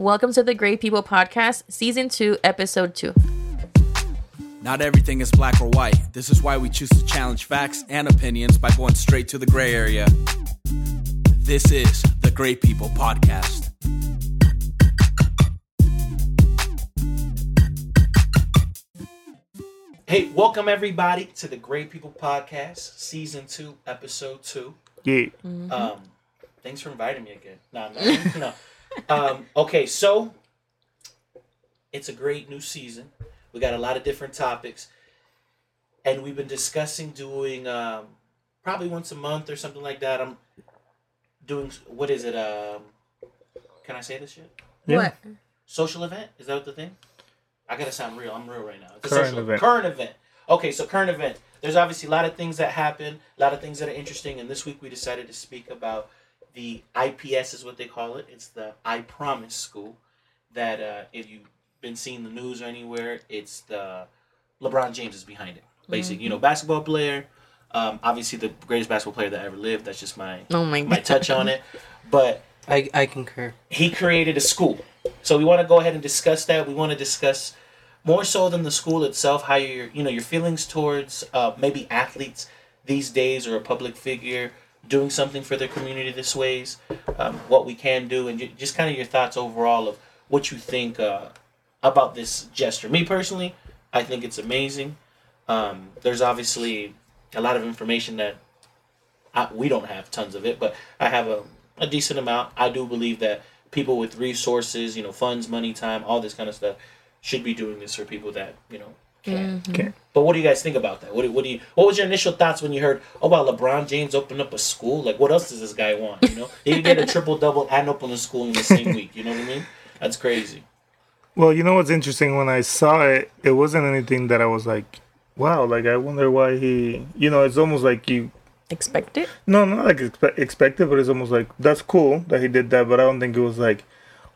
Welcome to the Great People Podcast, Season 2, Episode 2. Not everything is black or white. This is why we choose to challenge facts and opinions by going straight to the gray area. This is the Great People Podcast. Hey, welcome everybody to the Great People Podcast, Season 2, Episode 2. Yeah. Um, thanks for inviting me again. No, no, no. Um, okay, so it's a great new season. We got a lot of different topics, and we've been discussing doing um, probably once a month or something like that. I'm doing what is it? Um, can I say this shit? Yeah. What? Social event? Is that what the thing? I gotta sound real. I'm real right now. It's a Current social- event. Current event. Okay, so current event. There's obviously a lot of things that happen, a lot of things that are interesting, and this week we decided to speak about the IPS is what they call it. It's the I Promise School. That uh, if you've been seeing the news or anywhere, it's the LeBron James is behind it. Basically, you know, basketball player. Um, obviously, the greatest basketball player that ever lived. That's just my Oh my my god. touch on it. But I, I concur. he created a school. So we want to go ahead and discuss that. We want to discuss more so than the school itself, how your you know your feelings towards uh, maybe athletes these days or a public figure doing something for their community this ways, um, what we can do, and just kind of your thoughts overall of what you think uh, about this gesture. Me personally, I think it's amazing. Um, there's obviously a lot of information that I, we don't have tons of it, but I have a, a decent amount. I do believe that people with resources, you know, funds, money, time, all this kind of stuff, should be doing this for people that you know can. Mm-hmm. Okay. But what do you guys think about that? What do, what do you? What was your initial thoughts when you heard, oh wow, LeBron James opened up a school? Like, what else does this guy want? You know, he could get a triple double and open a school in the same week. You know what I mean? That's crazy. Well, you know what's interesting? When I saw it, it wasn't anything that I was like, wow, like I wonder why he, you know, it's almost like you, Expect it? no, not like expe- expected, but it's almost like, that's cool that he did that, but I don't think it was like,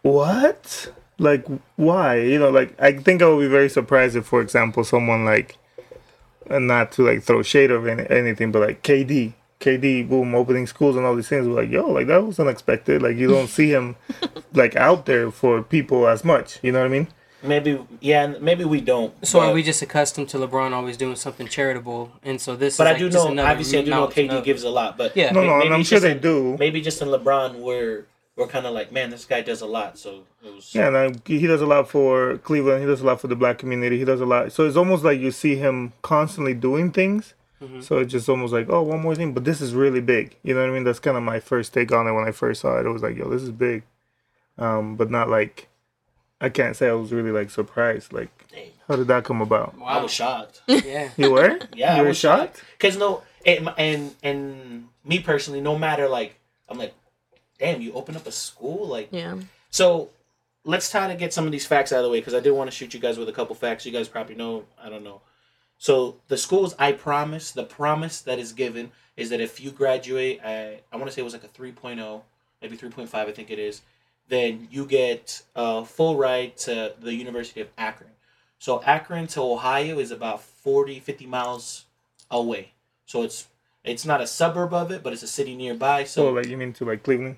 what? Like, why? You know, like, I think I would be very surprised if, for example, someone like, and not to like throw shade or any, anything, but like KD, KD, boom, opening schools and all these things. We're like, yo, like that was unexpected. Like you don't see him like out there for people as much. You know what I mean? Maybe yeah, maybe we don't. So but, are we just accustomed to LeBron always doing something charitable? And so this But is I like do just know. another Obviously, I do know KD of- gives a lot, but Yeah. No, no, maybe and I'm sure they in- do. Maybe just in LeBron, we're we're kind of like, man, this guy does a lot. So it was. Yeah, and I, he does a lot for Cleveland. He does a lot for the black community. He does a lot. So it's almost like you see him constantly doing things. So it's just almost like, oh, one more thing. But this is really big. You know what I mean? That's kind of my first take on it when I first saw it. It was like, yo, this is big. Um, but not like, I can't say I was really like surprised. Like, Dang, how did that come about? I was shocked. Yeah. You were? Yeah, you I were was shocked? Because no, and, and and me personally, no matter like, I'm like, damn, you open up a school, like. Yeah. So, let's try to get some of these facts out of the way because I did want to shoot you guys with a couple facts. You guys probably know. I don't know. So the schools, I promise, the promise that is given is that if you graduate, I I want to say it was like a 3.0, maybe 3.5, I think it is, then you get a full ride to the University of Akron. So Akron to Ohio is about 40, 50 miles away. So it's it's not a suburb of it, but it's a city nearby. So So, like, you mean to like Cleveland?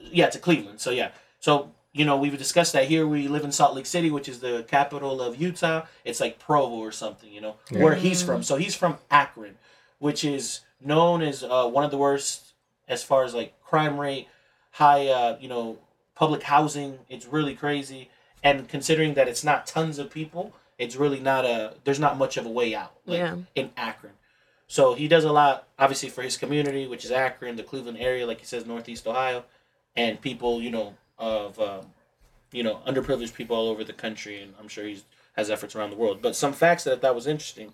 Yeah, to Cleveland. So yeah. So you know we've discussed that here. We live in Salt Lake City, which is the capital of Utah. It's like Provo or something, you know, where he's from. So he's from Akron, which is known as uh, one of the worst as far as like crime rate, high, uh, you know, public housing. It's really crazy. And considering that it's not tons of people, it's really not a. There's not much of a way out. Like, Yeah. In Akron. So he does a lot, obviously, for his community, which is Akron, the Cleveland area, like he says, Northeast Ohio and people, you know, of um, you know underprivileged people all over the country, and I'm sure he has efforts around the world. But some facts that I thought was interesting.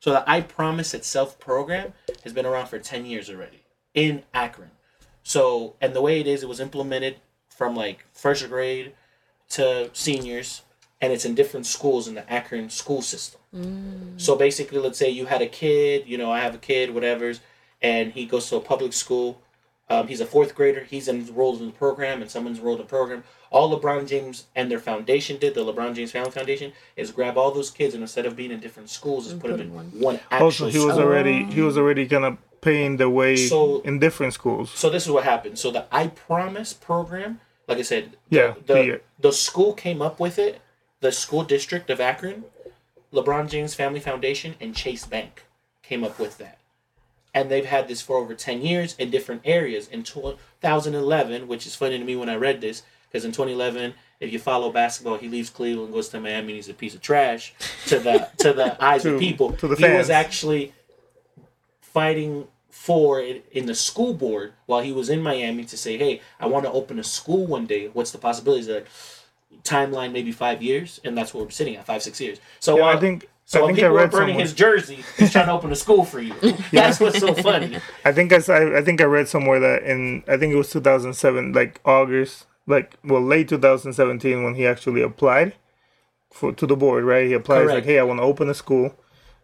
So the I Promise Itself program has been around for ten years already in Akron. So and the way it is, it was implemented from like first grade to seniors, and it's in different schools in the Akron school system. So basically, let's say you had a kid, you know, I have a kid, whatever's, and he goes to a public school. Um, he's a fourth grader. He's enrolled in the program, and someone's enrolled in the program. All LeBron James and their foundation did, the LeBron James Family Foundation, is grab all those kids and instead of being in different schools, is put them in one actual Also, he was school. already he was already kind of paying the way So- in different schools. So this is what happened. So the I Promise program like I said, Yeah, the the- the school came up with it. The school district of Akron, LeBron James Family Foundation, and Chase Bank came up with that, and they've had this for over ten years in different areas. In 2011, which is funny to me when I read this, because in 2011, if you follow basketball, he leaves Cleveland, goes to Miami, and he's a piece of trash to the to the eyes To- of people. to the he was actually fighting for it in the school board while he was in Miami to say, "Hey, I want to open a school one day. What's the possibilities?" They're like, timeline maybe five years, and that's what we're sitting at five six years. So Yeah, while, I think so I while think I people are burning somewhere. his jersey, he's trying to open a school for you. That's what's so funny. I think I, I think I read somewhere that in I think it was 2007, like August, like well late 2017 when he actually applied for to the board. Right, he applied like, hey, I want to open a school.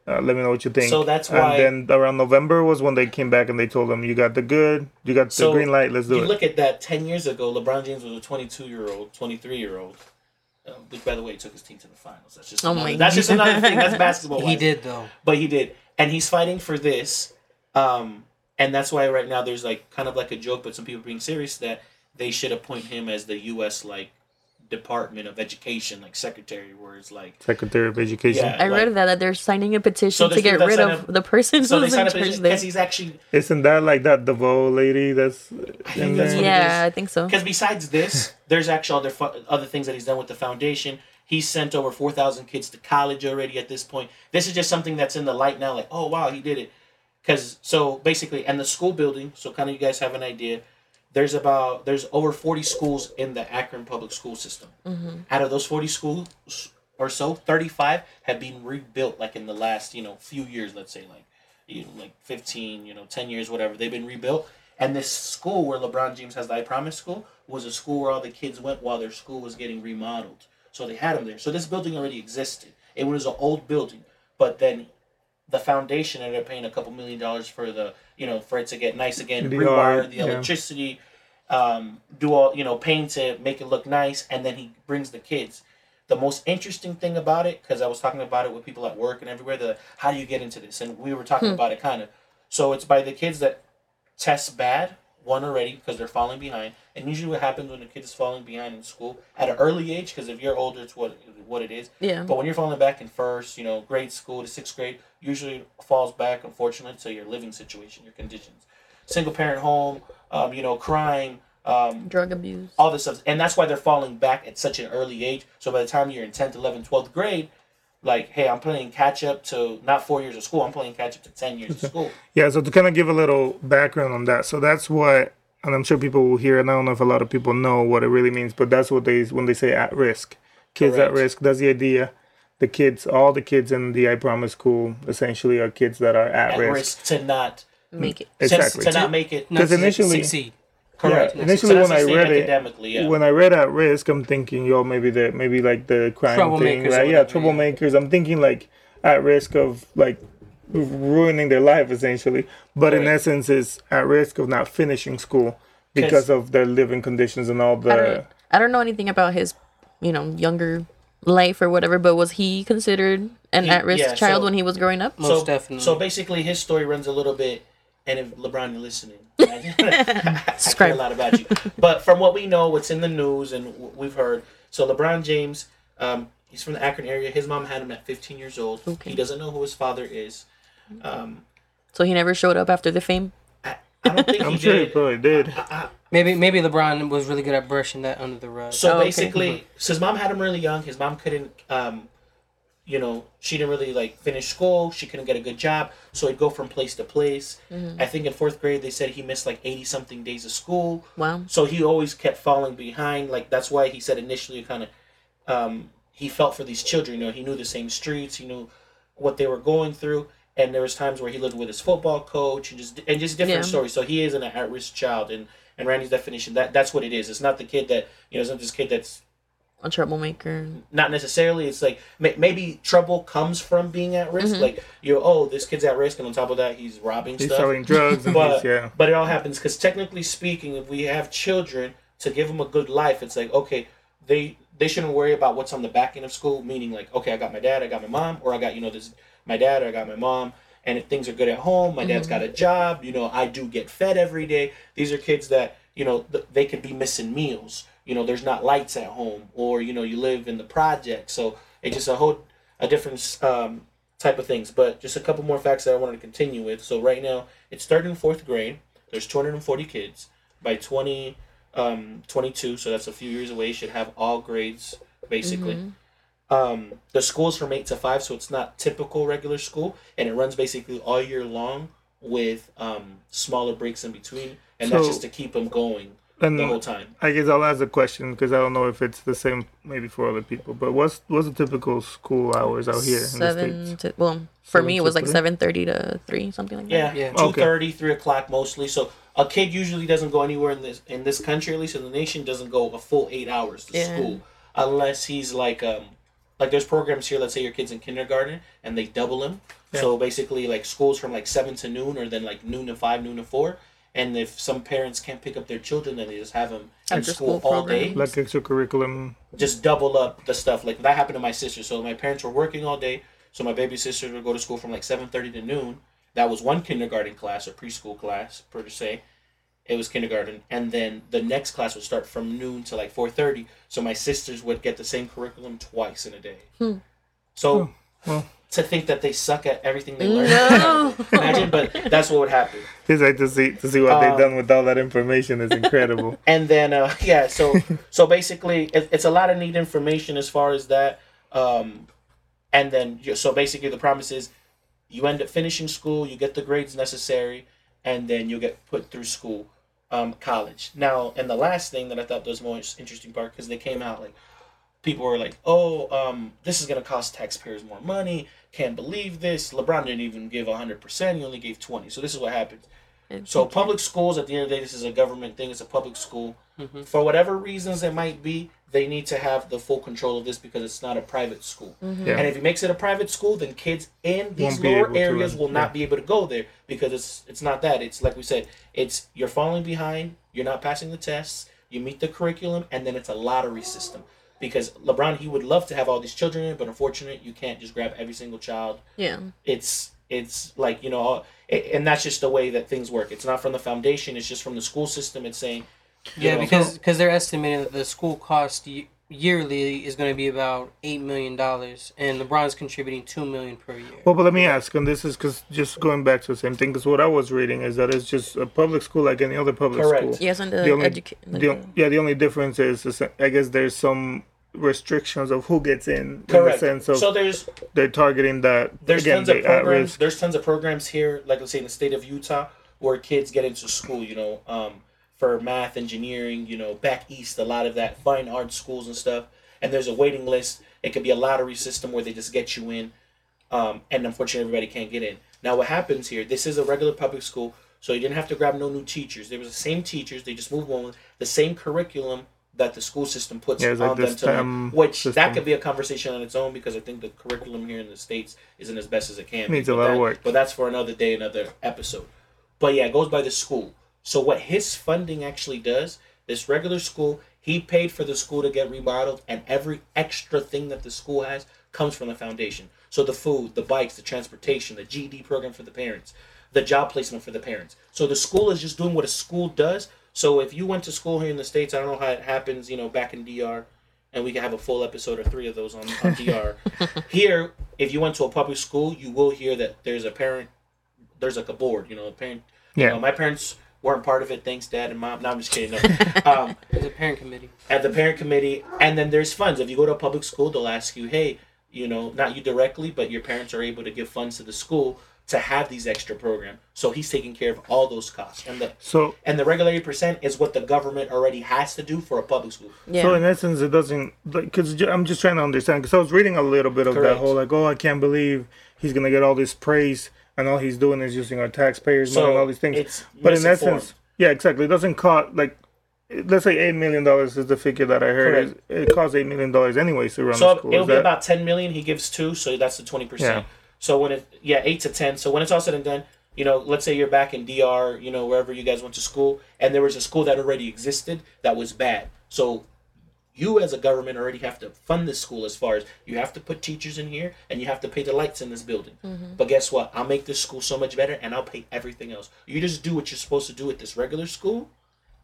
Uh, let me know what you think. So that's why- And then around November was when they came back and they told him, you got the good, you got the So green light, let's do you it. look at that ten years ago. LeBron James was a 22 year old, 23 year old. Um, which, by the way, took his team to the finals. That's just Oh another, that's just another thing. That's basketball. He did though. but he did, and he's fighting for this. Um, and that's why right now there's like kind of like a joke, but some people are being serious that they should appoint him as the U.S. like Department of Education, like secretary, where it's like Secretary of Education. Yeah. I like- read that that they're signing a petition So to get rid of up- the person so they who's in signed up charge there. because he's actually Isn't that like that DeVoe lady that's in think that's there? what- Yeah, I think so. Because besides this, there's actually other fu- other things that he's done with the foundation. He's sent over four thousand kids to college already at this point. This is just something that's in the light now. Like, oh wow, he did it. Because so basically, and the school building. So kind of you guys have an idea. There's about there's over forty schools in the Akron public school system. Mm-hmm. Out of those forty schools or so, thirty five have been rebuilt. Like in the last you know few years, let's say like you know, like 15, you know, 10 years, whatever. They've been rebuilt. And this school where LeBron James has the I Promise school was a school where all the kids went while their school was getting remodeled. So they had them there. So this building already existed. It was an old building. But then the foundation ended up paying a couple million dollars for the, you know, for it to get nice again, The rewire art, the yeah. electricity, um, do all, you know, paint it, make it look nice. And then he brings the kids the most interesting thing about it because i was talking about it with people at work and everywhere the how do you get into this and we were talking about it kind of so it's by the kids that test bad one already because they're falling behind and usually what happens when a kid is falling behind in school at an early age because if you're older it's what what it is. Yeah. but when you're falling back in first you know grade school to sixth grade usually it falls back unfortunately to your living situation your conditions. Single parent home um, you know crime um, Drug abuse. all this stuff. And that's why they're falling back at such an early age. So by the time you're in 10th 11th 12th grade like hey i'm playing catch up to not four years of school i'm playing catch up to 10 years of school. Yeah, so to kind of give a little background on that, so that's what, and I'm sure people will hear, and I don't know if a lot of people know what it really means, but that's what they when they say at risk, kids at risk. That's the idea. The kids, all the kids in the I Promise school, essentially are kids that are at, at risk. risk to not Make it. Mm. Exactly. to, not make it Not 'Cause to initially- succeed. correct Yeah, initially To not when I succeed read it- yeah When I read at risk, I'm thinking, yo, maybe the maybe like the crime thing, right? Yeah, whatever, yeah. troublemakers. I'm thinking like at risk of like ruining their life essentially, but in essence, is at risk of not finishing school because of their living conditions and all I the. don't, I don't know anything about his, you know, younger life or whatever, but was he considered an He- at-risk yeah, child so- when he was growing up? Most so, definitely. So basically, his story runs a little bit, and if LeBron, you're listening, I, I care a lot about you. But from what we know, what's in the news and we've heard, so LeBron James, um, he's from the Akron area. His mom had him at 15 years old. Okay. He doesn't know who his father is. Um, So he never showed up after the fame. I, I don't think I'm he sure he did. probably did. maybe maybe LeBron was really good at brushing that under the rug. So Oh, okay. basically, so his mom had him really young. His mom couldn't, um, you know, she didn't really like finish school. She couldn't get a good job, so he'd go from place to place. I think in fourth grade they said he missed like eighty something days of school. Wow. So he always kept falling behind. Like that's why he said initially, kind of, um, he felt for these children. You know, he knew the same streets. He knew what they were going through. And there was times where he lived with his football coach and just and just different Yeah. stories. So he is an at risk child, and and Randy's definition that that's what it is. It's not the kid that you know, it's not this kid that's A troublemaker. not necessarily. It's like may, maybe trouble comes from being at risk. Mm-hmm. Like you, oh, this kid's at risk, and on top of that, he's robbing He's stuff selling drugs but he's, yeah. but it all happens because technically speaking, if we have children to give them a good life, it's like okay, they they shouldn't worry about what's on the back end of school. Meaning like okay, I got my dad, I got my mom, or I got you know this my dad, or I got my mom. And if things are good at home, my dad's got a job. You know, I do get fed every day. These are kids that you know th- they could be missing meals. you know there's not lights at home or you know you live in the project so it's just a whole a different um, type of things but just a couple more facts that i wanted to continue with so right now it's starting in fourth grade there's 240 kids by 20 um, 22 so that's a few years away you should have all grades basically um, the school's from 8 to 5 so it's not typical regular school and it runs basically all year long with um, smaller breaks in between and that's just to keep them going And the whole time I guess I'll ask a question because I don't know if it's the same maybe for other people. But what's what's the typical school hours out here in the seven to well for Seven me it was like three? seven thirty to three something like that. Yeah, Yeah. two Okay. thirty, three o'clock mostly. So a kid usually doesn't go anywhere in this in this country, at least in the nation, doesn't go a full eight hours to Yeah. school unless he's like um like there's programs here. Let's say your kid's in kindergarten and they double him. So basically, like schools from like seven to noon, or then like noon to five, noon to four. And if some parents can't pick up their children, then they just have them in After school school all day programs. Like extracurriculum. just double up the stuff. Like that happened to my sister. So my parents were working all day. So my baby sister would go to school from like seven thirty to noon. That was one kindergarten class or preschool class per se. It was kindergarten, and then the next class would start from noon to like four thirty. So my sisters would get the same curriculum twice in a day. So well. to think that they suck at everything they learn, No. imagine. But that's what would happen. It's like to see to see what they've Um, done with all that information is incredible. and then uh, yeah so so basically it, it's a lot of neat information as far as that um, and then so basically the promise is you end up finishing school you get the grades necessary and then you'll get put through school um, college. Now and the last thing that i thought was most interesting part because they came out like people were like oh um, this is to cost taxpayers more money. Can't believe this. LeBron didn't even give 100% he only gave 20 so this is what happens so public schools, at the end of the day, this is a government thing. It's a public school. For whatever reasons it might be, they need to have the full control of this because it's not a private school. Yeah. And if he makes it a private school, then kids in these Won't lower areas learn, will not yeah. be able to go there because it's it's not that. It's like we said, it's you're falling behind, you're not passing the tests, you meet the curriculum, and then it's a lottery system. Because LeBron, he would love to have all these children in, but unfortunately, you can't just grab every single child Yeah. it's it's like you know a- and that's just the way that things work it's not from the foundation it's just from the school system it's saying Yeah, know, because because they're estimating that the school cost y- yearly is going to be about eight million dollars, and LeBron's contributing two million per year. Well, but let me ask, and this is because just going back to the same thing, because what I was reading is that it's just a public school like any other public Correct. school. Yes, and the, The only- educa- The, o- yeah, the only difference is, is I guess there's some restrictions of who gets in, in the correct. sense of so there's they're targeting that there's again tons of programs there's tons of programs here like let's say in the state of utah where kids get into school you know um, for math engineering you know back east a lot of that fine arts schools and stuff. And there's a waiting list. It could be a lottery system where they just get you in um, and unfortunately everybody can't get in. Now what happens here this is a regular public school so you didn't have to grab no new teachers. There was the same teachers they just moved on with the same curriculum that the school system puts Yeah, it's like on them to learn, which that could be a conversation on its own because I think the curriculum here in the states isn't as best as it can. be. Needs a But lot of work. But that's for another day, another episode. But yeah, it goes by the school. So what his funding actually does, this regular school, he paid for the school to get remodeled, and every extra thing that the school has comes from the foundation. So the food, the bikes, the transportation, the GED program for the parents, the job placement for the parents. So the school is just doing what a school does. So if you went to school here in the states, I don't know how it happens, you know, back in DR, and we can have a full episode or three of those on, on DR. Here, if you went to a public school, you will hear that there's a parent, there's like a board, you know, a parent. You Yeah. know, my parents weren't part of it. Thanks, dad and mom. No, I'm just kidding. No. um, There's a parent committee. at the parent committee, and then there's funds. If you go to a public school, they'll ask you, hey, you know, not you directly, but your parents are able to give funds to the school to have these extra programs. So he's taking care of all those costs, and the So and the regular eight percent is what the government already has to do for a public school. Yeah. So in essence, it doesn't because I'm just trying to understand because I was reading a little bit of Correct. that whole like, oh, I can't believe he's gonna get all this praise and all he's doing is using our taxpayers' money So and all these things. it's but in misinformed. essence, yeah, exactly. It doesn't cost like let's say eight million dollars is the figure that I heard. It, it costs eight million dollars anyways to run So the school. it'll Is be that- about ten million. He gives two, so that's the twenty Yeah. percent. So when it yeah eight to ten. So when it's all said and done, you know, let's say you're back in DR, you know, wherever you guys went to school, and there was a school that already existed that was bad. So you as a government already have to fund this school as far as you have to put teachers in here and you have to pay the lights in this building. Mm-hmm. But guess what? I'll make this school so much better and I'll pay everything else. You just do what you're supposed to do at this regular school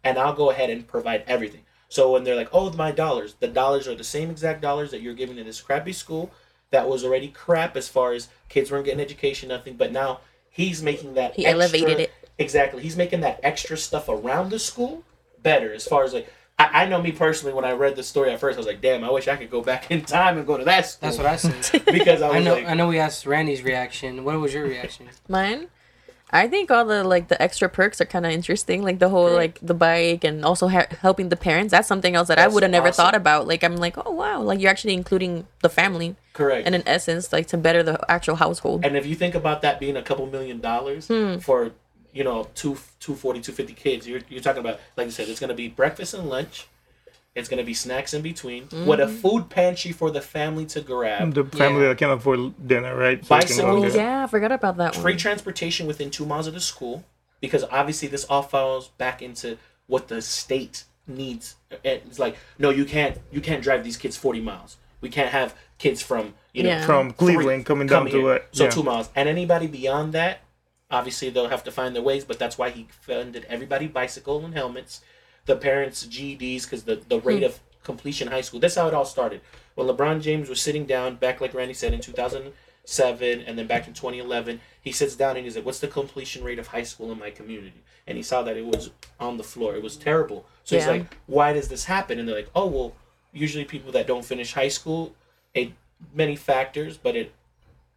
and I'll go ahead and provide everything. So when they're like, "Oh, my dollars," the dollars are the same exact dollars that you're giving to this crappy school that was already crap as far as kids weren't getting education, nothing. But now he's making that He elevated it. exactly. He's making that extra stuff around the school better as far as like. I, I know me personally. When I read the story at first, I was like, "Damn, I wish I could go back in time and go to that school." That's what I said. because I was I know. like, I know. We asked Randy's reaction. What was your reaction? Mine, I think all the like the extra perks are kind of interesting, like the whole like the bike and also ha- helping the parents. That's something else that I would have never awesome. thought about. Like I'm like, oh wow, like you're actually including the family, correct. and in essence, like to better the actual household. And if you think about that being a couple million dollars Hmm. for, you know, two, 240, 250 kids, you're, you're talking about, like I said, it's going to be breakfast and lunch. It's going to be snacks in between with a Mm-hmm. food pantry for the family to grab. The family Yeah. that can't afford dinner, right? So you Bicycles. Yeah, I forgot about that Free one. transportation within two miles of the school because obviously this all falls back into what the state needs. It's like, no, you can't you can't drive these kids 40 miles. We can't have kids from, you know, Yeah. From Cleveland coming down to here. it. So yeah. two miles, and anybody beyond that, obviously they'll have to find their ways. But that's why he funded everybody bicycle and helmets, the parents GEDs because the the rate hmm. of completion high school. That's how it all started. When LeBron James was sitting down back, like Randy said, in two thousand seven, and then back in twenty eleven, he sits down and he's like, "What's the completion rate of high school in my community?" And he saw that it was on the floor. It was terrible. So he's like, "Why does this happen?" And they're like, "Oh well." Usually, people that don't finish high school, it many factors, but it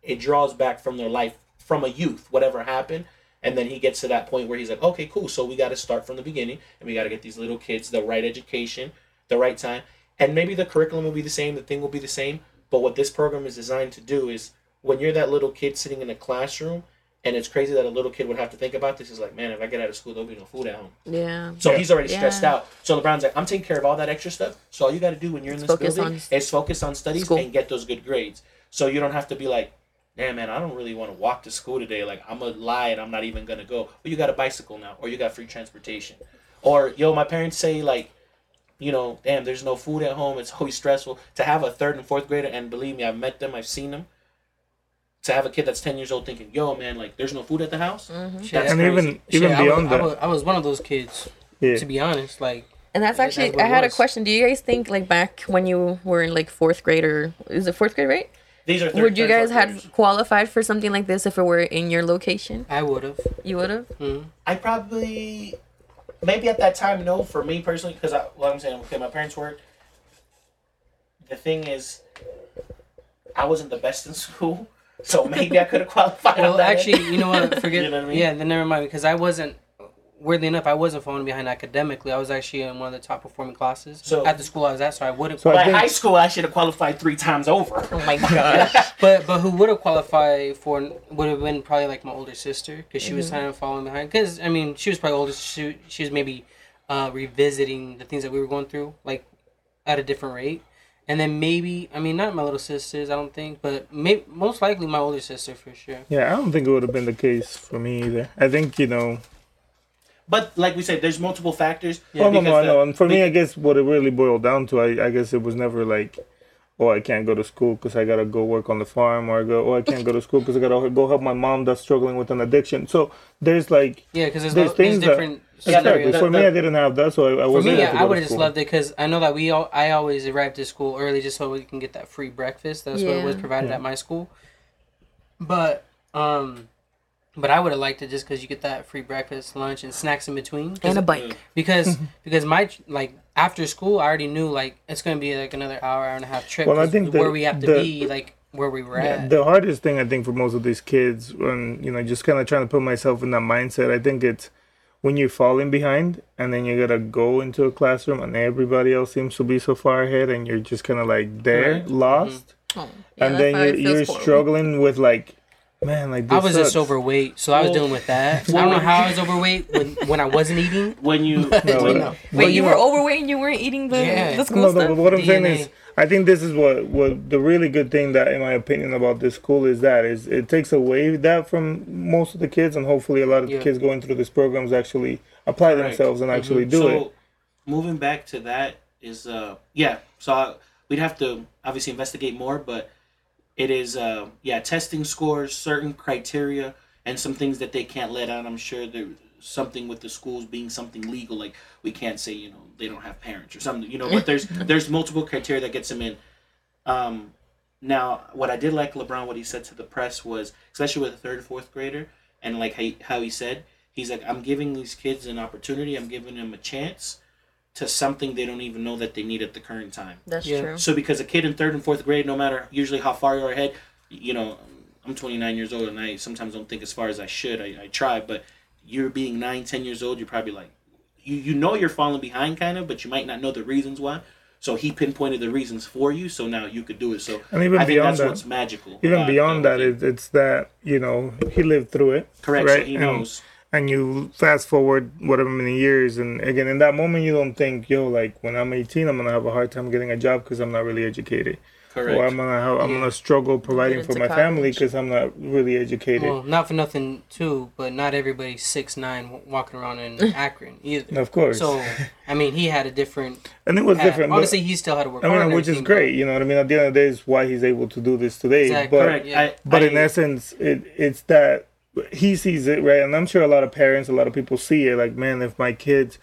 it draws back from their life from a youth, whatever happened. And then he gets to that point where he's like, okay, cool. So we got to start from the beginning and we got to get these little kids the right education, the right time. And maybe the curriculum will be the same, the thing will be the same. But what this program is designed to do is when you're that little kid sitting in a classroom, and it's crazy that a little kid would have to think about this, is like, man, if I get out of school, there'll be no food at home. Yeah. So he's already Yeah. stressed out. So LeBron's like, I'm taking care of all that extra stuff. So all you got to do when you're in this building is focus on studies school. and get those good grades. So you don't have to be like, damn man, I don't really want to walk to school today. Like I'm gonna lie and I'm not even gonna go. But you got a bicycle now, or you got free transportation, or yo, my parents say like. You know, damn, there's no food at home. It's always stressful. To have a third and fourth grader, and believe me, I've met them, I've seen them. To have a kid that's ten years old thinking, "Yo, man, like, there's no food at the house." Mm-hmm. That's and crazy. even even shit, I beyond was, I that, was, I was one of those kids. yeah. To be honest, like And that's actually, that's I it had a question. Do you guys think, like, back when you were in, like, fourth grade or, is it fourth grade, right? These are third, Would you guys fourth have qualified for something like this if it were in your location? I would have. You would have? Mm. I probably, maybe at that time, no. For me personally, because I, what I'm saying, okay, my parents worked. The thing is, I wasn't the best in school, so maybe I could have qualified. Well, actually, you know what? Forget. You know what I mean? Yeah, then never mind because I wasn't. Weirdly enough, I wasn't falling behind academically. I was actually in one of the top performing classes So- at the school I was at, so I wouldn't. So I By think- high school, I should have qualified three times over. Oh my gosh. But but who would have qualified for would have been probably like my older sister because she was Mm-hmm. kind of falling behind. Because I mean, she was probably older. She she was maybe uh, revisiting the things that we were going through like at a different rate. And then maybe I mean not my little sisters I don't think, but may, most likely my older sister for sure. Yeah, I don't think it would have been the case for me either. I think you know. But like we said, there's multiple factors. oh no, no, because the- know. And for me, I guess what it really boiled down to, I, I guess it was never like, oh, I can't go to school because I gotta go work on the farm, or I go, oh, I can't go to school because I gotta go help my mom that's struggling with an addiction. So there's like, Yeah, because there's, There's no, there's things that- different Yeah, exactly. the- for me, the- I didn't have that, so I, I wasn't. me, able I would have just loved it because I know that we all I always arrived to school early just so we can get that free breakfast. That's what it was provided Yeah. at my school. But um, but I would have liked it just because you get that free breakfast, lunch, and snacks in between. 'Cause- And a bike. Mm. because because my like after school, I already knew like it's gonna be like another hour, hour and a half trip. Well, I 'cause think where the- we have to the- be like where we were Yeah, at. the hardest thing I think for most of these kids, when you know, just kind of trying to put myself in that mindset, I think it's when you're falling behind and then you gotta go into a classroom and everybody else seems to be so far ahead and you're just kind of like there, Right. lost, mm-hmm. Oh, yeah, and then you're, you're struggling with like, man, like this I was just overweight, so I was dealing with that. I don't know how I was overweight when when I wasn't eating. when you No, when- but- know. Wait, you know- were overweight and you weren't eating the, Yeah. the school No, no, stuff? but what I'm saying is, I think this is what what the really good thing that, in my opinion, about this school is that is it takes away that from most of the kids, and hopefully a lot of Yeah. the kids going through these programs actually apply Correct. themselves and actually do it. so, it. moving back to that is uh yeah. So I, we'd have to obviously investigate more, but it is uh yeah testing scores, certain criteria, and some things that they can't let out. I'm sure there something with the schools being something legal, like we can't say you know they don't have parents or something, you know. But there's there's multiple criteria that gets them in. Um, now, what I did like LeBron, what he said to the press was, especially with a third, fourth grader, and like how he, how he said, he's like, I'm giving these kids an opportunity, I'm giving them a chance to something they don't even know that they need at the current time. That's Yeah. true. So because a kid in third and fourth grade, no matter usually how far you're ahead, you know, I'm 29 years old and I sometimes don't think as far as I should. I, I try, but you're being nine, 10 years old, you're probably like, you, you know you're falling behind kind of, but you might not know the reasons why. So he pinpointed the reasons for you, so now you could do it. So And even I think beyond that's that- what's magical. Even beyond that, it, it's that you know he lived through it. correct. right? So he And- knows. and you fast forward whatever many years and again in that moment you don't think yo like when i'm 18 i'm gonna have a hard time getting a job because i'm not really educated Correct. or i'm gonna have, i'm gonna struggle providing for into my family because i'm not really educated Well, not for nothing too, but not everybody's six nine walking around in Akron either. of course So, I mean, he had a different. and it was path. different but- Obviously, he still had to work I mean, and which is great, you know what I mean. At the end of the day, is why he's able to do this today. Exactly. But Correct. Yeah. I, but I, in essence, it it's that he sees it right, and I'm sure a lot of parents, a lot of people see it. Like, man, if my kids,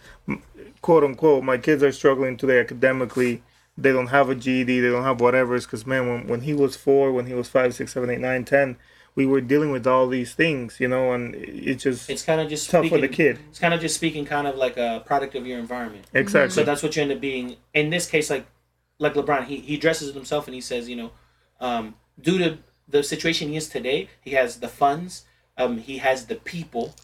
quote unquote, my kids are struggling today academically, they don't have a GED, they don't have whatever. It's because man, when when he was four, when he was five, six, seven, eight, nine, ten, we were dealing with all these things, you know, and it's just it's kind of just tough for the kid. It's kind of just speaking kind of like a product of your environment. exactly. So that's what you end up being. In this case, like like LeBron, he he addresses it himself and he says, you know, um, due to the situation he is today, he has the funds, um, he has the people,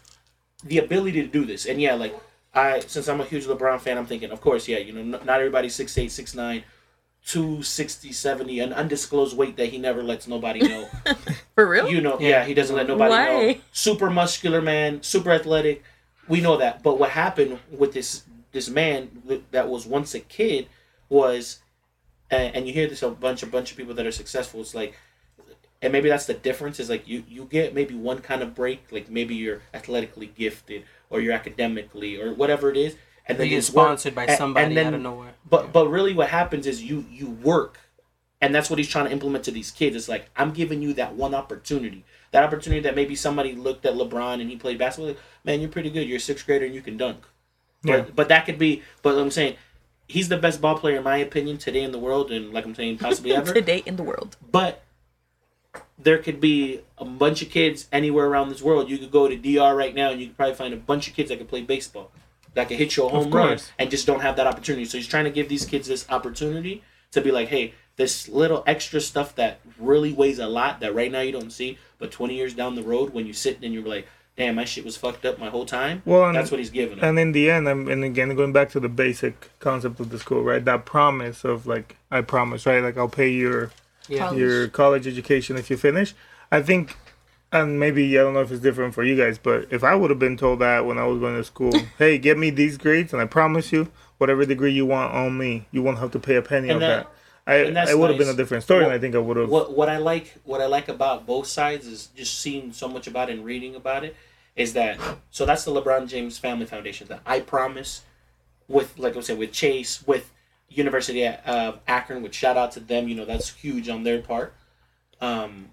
the ability to do this. And yeah, like I, since I'm a huge LeBron fan, I'm thinking, of course, yeah, you know, n- not everybody's six eight, six nine. 260 70 an undisclosed weight that he never lets nobody know For real? you know, yeah. Yeah. he doesn't let nobody know. Why? Super muscular man, super athletic. We know that. But what happened with this this man that was once a kid was, and, and you hear this a bunch a bunch of people that are successful. It's like, and maybe that's the difference. Is like you you get maybe one kind of break, like maybe you're athletically gifted or you're academically or whatever it is, and then get you work- sponsored by and- somebody and then- out of nowhere. but but really, what happens is you you work, and that's what he's trying to implement to these kids. It's like I'm giving you that one opportunity, that opportunity that maybe somebody looked at LeBron and he played basketball. Like, Man, you're pretty good. You're a sixth grader and you can dunk. Yeah. But but that could be. But I'm saying he's the best ball player in my opinion today in the world, and like I'm saying possibly ever. Today in the world. But there could be a bunch of kids anywhere around this world. You could go to DR right now and you could probably find a bunch of kids that could play baseball, that could hit you a home run, and just don't have that opportunity. So he's trying to give these kids this opportunity to be like, hey, this little extra stuff that really weighs a lot that right now you don't see, but 20 years down the road when you sit and you're like, damn, my shit was fucked up my whole time. Well, and- that's what he's giving them. and in the end, I'm, and again, going back to the basic concept of the school, right? That promise of like, I promise, right? Like, I'll pay your Yeah. College. your college education if you finish. I think, and maybe I don't know if it's different for you guys, but if I would have been told that when I was going to school, hey, get me these grades, and I promise you, whatever degree you want on me, you won't have to pay a penny And of that- that. I, it would have been a different story, Well, and I think I would have. what what I like what I like about both sides is just seeing so much about it and reading about it is that so that's the LeBron James Family Foundation that I promise with like I said with Chase with University of Akron which shout out to them you know that's huge on their part um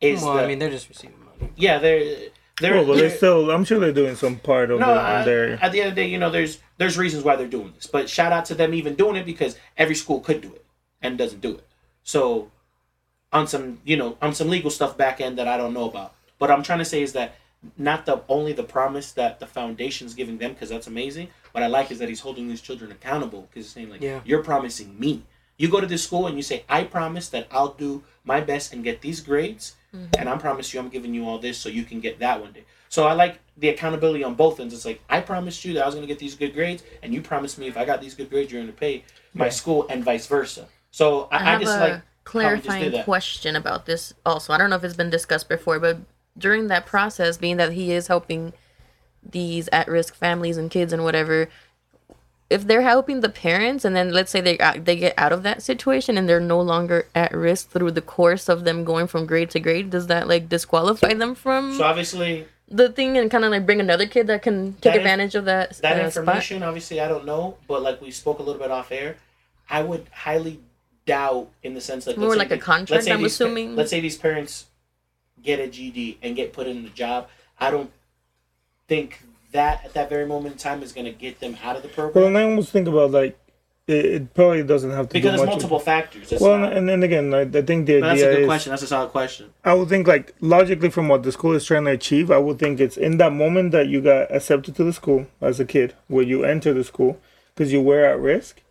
is Well, the, I mean, they're just receiving money. yeah they're they're, well, but they're they're still. I'm sure they're doing some part of no, it I- on their. at the end of the day, you know, there's there's reasons why they're doing this, but shout out to them even doing it because every school could do it and doesn't do it. So, on some you know on some legal stuff back end that I don't know about, but I'm trying to say is that not the only the promise that the foundation's giving them because that's amazing. What I like is that he's holding these children accountable because he's saying like, Yeah. you're promising me. You go to this school and you say, I promise that I'll do my best and get these grades, mm-hmm. and I promise you I'm giving you all this so you can get that one day. So I like the accountability on both ends. It's like I promised you that I was going to get these good grades, and you promised me if I got these good grades, you're going to pay my school, and vice versa. So I, I I, have just a like how just clarifying question about this also. I don't know if it's been discussed before, but during that process, being that he is helping these at-risk families and kids and whatever, if they're helping the parents and then let's say they uh, they get out of that situation and they're no longer at risk through the course of them going from grade to grade, does that like disqualify them from So obviously the thing and kind of like bring another kid that can take That inf- advantage of that, that uh, spot? information, obviously I don't know, but like we spoke a little bit off air, I would highly doubt in the sense that More like a contract, I'm these assuming? let's say these parents get a GED and get put in the job. I don't think that at that very moment in time is going to get them out of the program. Well, and I almost think about like it, it probably doesn't have to because do there's multiple factors. It's well, not- and then again, I, I think the but that's a good is question. That's a solid question. I would think like logically from what the school is trying to achieve, I would think it's in that moment that you got accepted to the school as a kid, where you enter the school because you were at risk.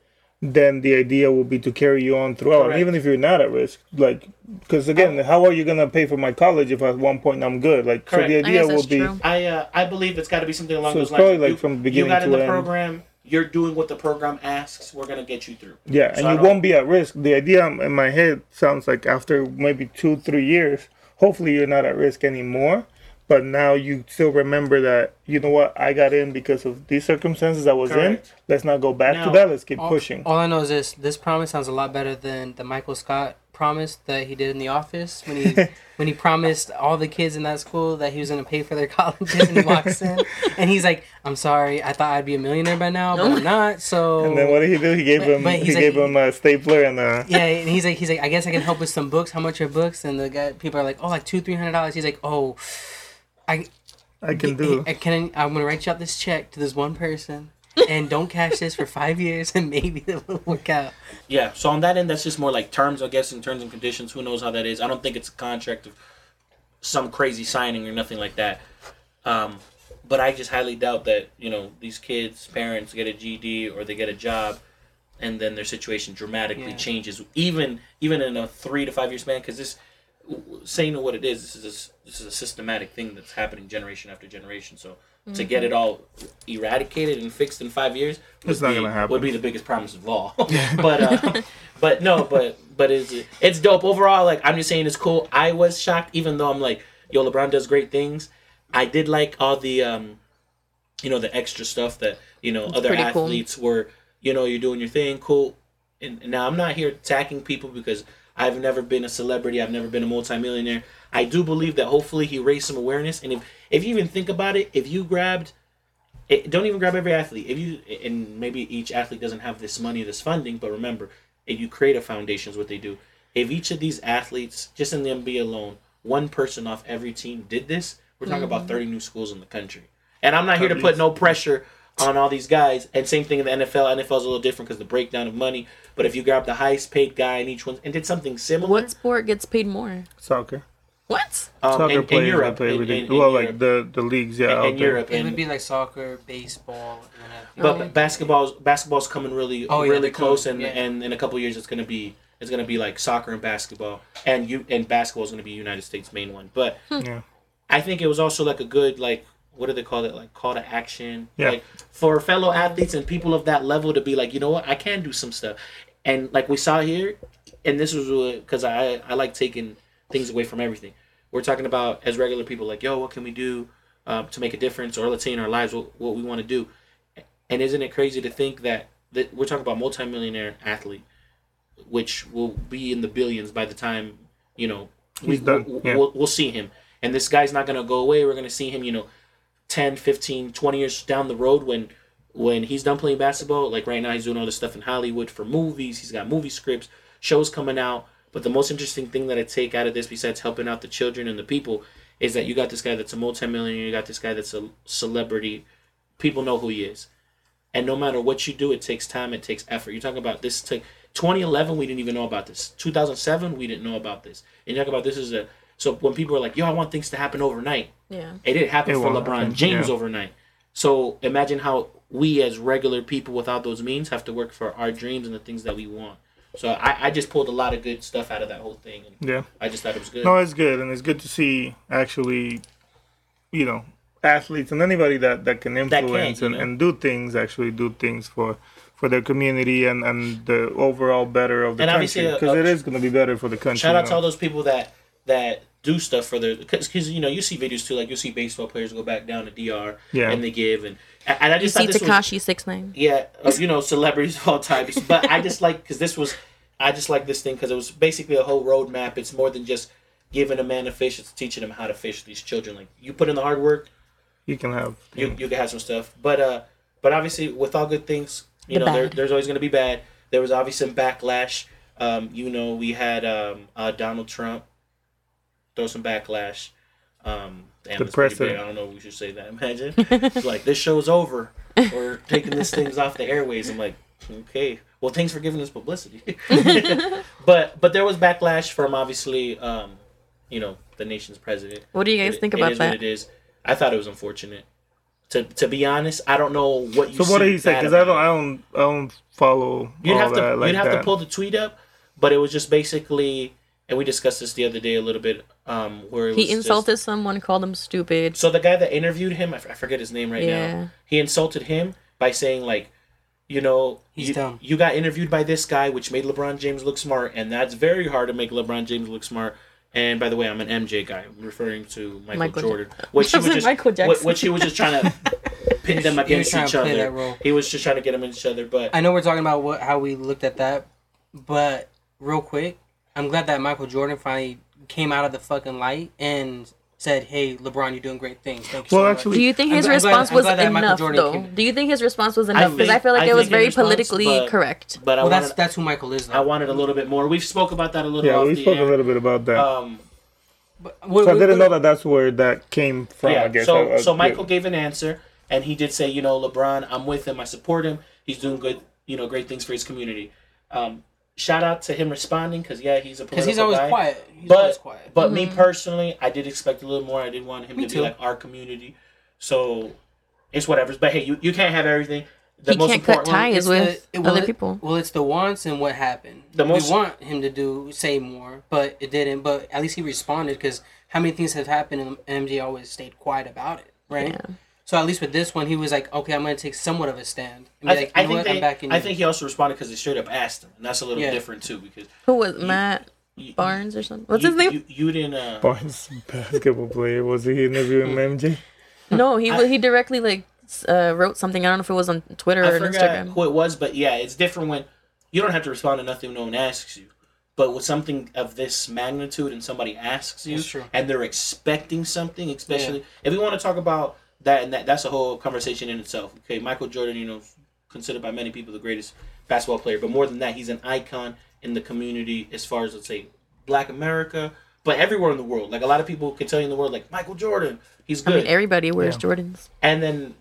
Then the idea will be to carry you on throughout, Correct. even if you're not at risk. Like, because again, how are you gonna pay for my college if at one point I'm good? Like, so the I I idea will that's be true. I uh, I believe it's got to be something along So those it's lines. probably like you, from you beginning got in the end. program. You're doing what the program asks. We're gonna get you through. Yeah, and So I you won't be at risk. The idea in my head sounds like after maybe two, three years, hopefully you're not at risk anymore. But now you still remember that you know what I got in because of these circumstances I was Correct. in. Let's not go back Now- to that. Let's keep All, pushing. all I know is this: this promise sounds a lot better than the Michael Scott promise that he did in the office when he when he promised all the kids in that school that he was going to pay for their colleges, and he walks in and he's like, "I'm sorry, I thought I'd be a millionaire by now, but I'm not." So And then what did he do? He gave But- him but he he's gave him a stapler and a yeah, and he's like, he's like, I guess I can help with some books. How much are books? And the guy, people are like, oh, like two, three hundred dollars. He's like, oh, I, I can do. I can. I'm gonna write you out this check to this one person, and don't cash this for five years, and maybe it will work out. Yeah. So on that end, that's just more like terms, I guess, in terms and conditions. Who knows how that is? I don't think it's a contract of some crazy signing or nothing like that. Um, but I just highly doubt that you know these kids' parents get a GED or they get a job, and then their situation dramatically Yeah. changes, even even in a three to five year span. Because this, saying what it is, this is a, this is a systematic thing that's happening generation after generation. So to get it all eradicated and fixed in five years, It's would not be- gonna happen. Would be the biggest promise of all. but uh, but no, but but it's it's dope overall. Like I'm just saying, it's cool. I was shocked, even though I'm like, yo, LeBron does great things. I did like all the um, you know, the extra stuff that you know other pretty cool. athletes were. You know, you're doing your thing, cool. And, and now I'm not here attacking people because I've never been a celebrity. I've never been a multimillionaire. I do believe that hopefully he raised some awareness. And if if you even think about it, if you grabbed it, don't even grab every athlete. If you and maybe each athlete doesn't have this money, this funding, but remember, if you create a foundation is what they do. If each of these athletes, just in the NBA alone, one person off every team did this, we're talking about mm-hmm. thirty new schools in the country. And I'm not here to put no pressure on all these guys. And same thing in the NFL. NFL is a little different because the breakdown of money. But if you grab the highest paid guy in each one and did something similar, What sport gets paid more? soccer. What? um, Soccer in, in Europe, play in, everything. in- in well, Europe, like the the leagues, yeah, in, out in there. Europe, It would be like soccer, baseball, and But Oh. basketball's basketball's coming really Oh, really they're close, coming, and yeah. and in a couple of years it's gonna be it's gonna be like soccer and basketball, and you and basketball is gonna be United States main one. But Yeah. I think it was also like a good like what do they call it like call to action Yeah. like for fellow athletes and people of that level to be like you know what I can do some stuff, and like we saw here, and this was because I I like taking things away from everything. We're talking about as regular people like yo what can we do uh, to make a difference or let's say in our lives what, what we want to do and isn't it crazy to think that, that we're talking about multimillionaire athlete, which will be in the billions by the time you know we, He's done, We'll, yeah. we'll, we'll see him, and this guy's not gonna go away. We're gonna see him, you know, 10, 15, 20 years down the road when when he's done playing basketball. Like right now, he's doing all this stuff in Hollywood for movies. He's got movie scripts, shows coming out. But the most interesting thing that I take out of this, besides helping out the children and the people, is that you got this guy that's a multimillionaire. You got this guy that's a celebrity. People know who he is. And no matter what you do, it takes time, it takes effort. You're talking about this took 2011, we didn't even know about this. 2007, we didn't know about this. And you talk about this is a so when people are like, "Yo, I want things to happen overnight," Yeah. it didn't happen It for LeBron happen, James yeah. overnight. So imagine how we as regular people without those means have to work for our dreams and the things that we want. So I, I just pulled a lot of good stuff out of that whole thing, and Yeah. I just thought it was good. No, it's good, and it's good to see actually, you know, athletes and anybody that that can can, influence you and, know? and do things actually do things for for their community and and the overall better of the And country uh, because uh, it is going to be better for the country. Shout you out to all those people that that do stuff for their because you know you see videos too like you see baseball players go back down to DR Yeah. and they give and and I You just see thought this was Tekashi six nine. yeah you know celebrities of all types but I just like because this was I just like this thing because it was basically a whole roadmap it's more than just giving a man a fish it's teaching him how to fish these children like you put in the hard work You can have you you can have some stuff. But uh, but obviously with all good things, you The know, there, there's always gonna be bad. There was obviously some backlash. Um, you know, we had um, uh, Donald Trump throw some backlash. Um, damn, The pretty big. president. I don't know if we should say that. Imagine, It's like this show's over. We're taking this things off the airways. I'm like, okay. Well, thanks for giving us publicity. but but there was backlash from obviously, um, you know, the nation's president. What do you guys It- think it about is what that? it is. I thought it was unfortunate. To to be honest, I don't know what you. So what see did he say? Because I don't. I don't, I don't follow You'd all have to that like you'd have that. to pull the tweet up, but it was just basically, and we discussed this the other day a little bit, um, where it was He just- insulted someone, called him stupid. so the guy that interviewed him, I, f- I forget his name right Yeah. now. He insulted him by saying like, you know, He's you, dumb. you got interviewed by this guy, which made LeBron James look smart, and that's very hard to make LeBron James look smart. And by the way, I'm an MJ guy, I'm referring to Michael, Michael Jordan, Ja- which he was was just Michael Jackson. which he was just trying to pin them against each other. that role. He was just trying to get them at each other, but I know we're talking about what how we looked at that, but real quick, I'm glad that Michael Jordan finally came out of the fucking light and said, "Hey, LeBron, you're doing great things. Thank you Well, so actually- much." Do you think his I'm response I'm was glad that enough, though? came- Do you think his response was enough? Because I, think- feel like I it was very response, politically but- correct. but I well, wanted, that's that's who Michael is. Though. I wanted a little bit more. We've spoke about that a little. Yeah, we spoke air. a little bit about that. Um, But what- so I didn't what- know that that's where that came from. yeah. I guess. so I- I- so Michael yeah. gave an answer, and he did say, you know, LeBron, I'm with him. I support him. He's doing good, you know, great things for his community. Um, shout out to him responding because yeah, he's a Because he's always guy. quiet. He's But- always quiet. But me mm-hmm. personally, I did expect a little more. I did want him Me to too. be like our community. So it's whatever. But hey, you, you can't have everything. The He most can't cut important one- ties It's with the- well, other it- people. Well, it's the wants and what happened. The most- we want him to do say more, but it didn't. But at least he responded because how many things have happened and MJ always stayed quiet about it, right? Yeah. So at least with this one, he was like, okay, I'm gonna take somewhat of a stand. I, be like, I think they, I'm backing I you. think he also responded because they straight up asked him, and that's a little Yeah. different too. Because Who was Matt you, Barnes or something? What's you, his name? You, you didn't. Uh, Barnes basketball player was he interviewing MJ? no, he I- he directly like uh, wrote something. I don't know if it was on Twitter I or Instagram. who it was, but yeah, it's different when you don't have to respond to nothing no one asks you. But with something of this magnitude and somebody asks you true. and they're expecting something, especially if we want to talk about that and that that's a whole conversation in itself. Okay, Michael Jordan, you know, considered by many people the greatest basketball player, but more than that, he's an icon in the community as far as let's say Black America, but everywhere in the world. Like a lot of people can tell you in the world, like Michael Jordan, he's good. I mean, everybody wears Yeah. Jordans. and then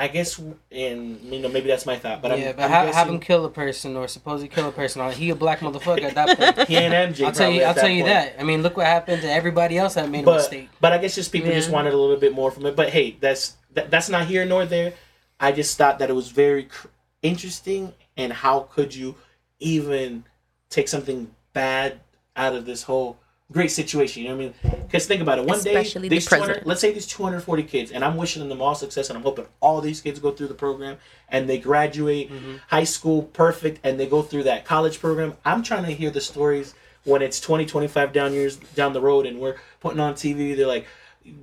I guess, and you know, maybe that's my thought, but yeah, I'm, but I'm ha- have him kill a person or supposedly kill a person. He a black motherfucker at that point. He ain't MJ. I'll tell you. I'll tell you point. that. I mean, look what happened to everybody else that made a mistake. but I guess just people just wanted a little bit more from it. But hey, that's that, that's not here nor there. I just thought that it was very cr- interesting, and how could you even take something bad out of this whole great situation? You know what I mean? Because think about it. One Especially day, the these 200, president. let's say these 240 kids, and I'm wishing them all success, and I'm hoping all these kids go through the program and they graduate Mm-hmm. high school perfect, and they go through that college program. I'm trying to hear the stories when it's 20, 25 down years down the road, and we're putting on TV. They're like.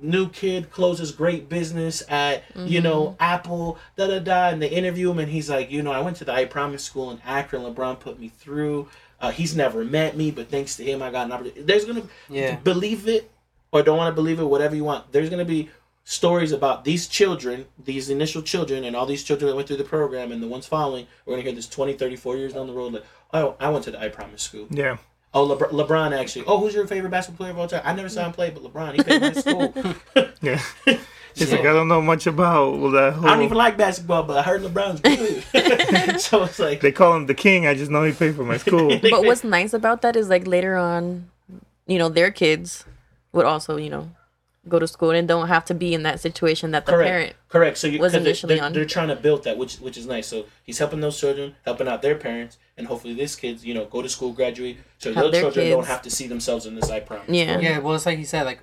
New kid closes great business at you know Apple da da da, and they interview him, and he's like, you know, I went to the I Promise School in Akron. LeBron put me through. Uh, he's never met me, but thanks to him, I got an opportunity. There's gonna Yeah. believe it or don't want to believe it, whatever you want. There's gonna be stories about these children, these initial children, and all these children that went through the program, and the ones following. We're gonna hear this 20, 30, 40 years down the road. Like, oh, I went to the I Promise School. Yeah. Oh, Lebr- LeBron actually. Oh, who's your favorite basketball player of all time? I never saw him play, but LeBron, he played in my school. Yeah. He's like, I don't know much about that whole. I don't even like basketball, but I heard LeBron's good. so it's like, They call him the king. I just know he paid for my school. But what's nice about that is like later on, you know, their kids would also, you know, go to school and don't have to be in that situation that the correct, parent. correct. So you, was 'cause they- initially they're, on. they're trying to build that, which which is nice. So he's helping those children, helping out their parents, and hopefully these kids, you know, go to school, graduate, so Have those their children don't have to see themselves in this. I promise. Yeah. Yeah, well, it's like he said, like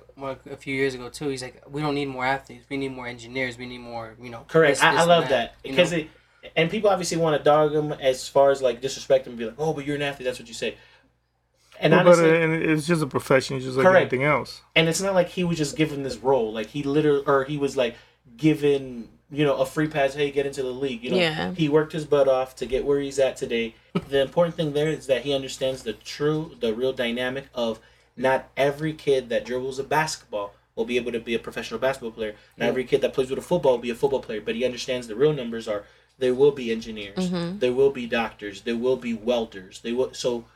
a few years ago too. He's like, we don't need more athletes. We need more engineers. We need more, you know. Correct. this, I, this, I love that because it, and people obviously want to dog him as far as like disrespect him and be like, oh, but you're an athlete. That's what you say. And Well, honestly, uh, and it's just a profession, just like Correct. anything else. and it's not like he was just given this role. Like he literally, or he was like given, you know, a free pass. Hey, get into the league. You know, Yeah. he worked his butt off to get where he's at today. the important thing there is that he understands the true, the real dynamic of not every kid that dribbles a basketball will be able to be a professional basketball player. Not every kid that plays with a football will be a football player. But he understands the real numbers are there will be engineers, there will be doctors, there will be welders. They will so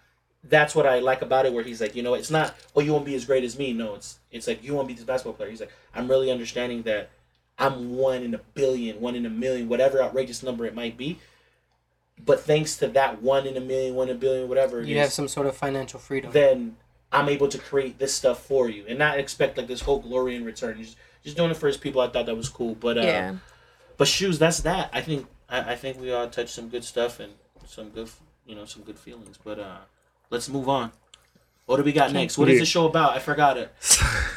that's what I like about it. Where he's like, you know, it's not oh you won't be as great as me. No, it's it's like you won't be this basketball player. He's like, I'm really understanding that I'm one in a billion, one in a million, whatever outrageous number it might be. But thanks to that one in a million, one in a billion, whatever it You is, have some sort of financial freedom. then I'm able to create this stuff for you and not expect like this whole glory in return. Just, just doing it for his people. I thought that was cool. But uh, yeah. but shoes, that's that. I think I, I think we all touched some good stuff and some good you know some good feelings. But uh, let's move on. What do we got next? What is Yeah. the show about? I forgot it.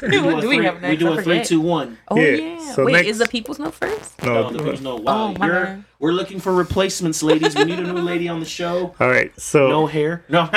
What do we three, have next? We do I a three, forget. two, one. Oh Yeah, yeah. so Wait, next- is the people's note first? No, No, there was no wow. Oh, my You're, bad. we're looking for replacements, ladies. We need a new lady on the show. all right. So No hair. No.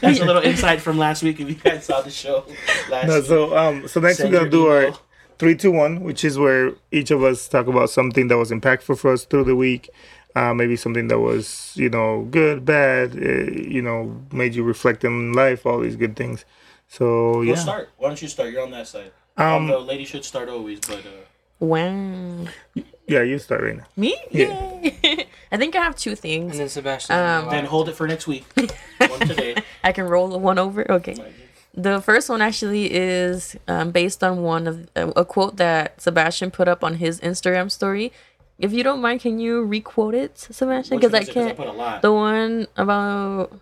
That's a little insight from last week. If you guys saw the show last No, week. so um, so next Send we're gonna your do our three, two, one, which is where each of us talk about something that was impactful for us through the week. Uh, maybe something that was, you know, good, bad, uh, you know, made you reflect in life, all these good things. So Go yeah, start. Why don't you start? You're on that side. Um, Although lady should start always, but uh, Wow. yeah, you start right now. Me? Yeah. I think I have two things. and then Sebastian. Um, then hold it for next week. One today. I can roll one over. Okay. The first one actually is um, based on one of uh, a quote that Sebastian put up on his Instagram story. If you don't mind, can you requote it, Sebastian? Because I one is it? 'Cause can't. put a lot. The one about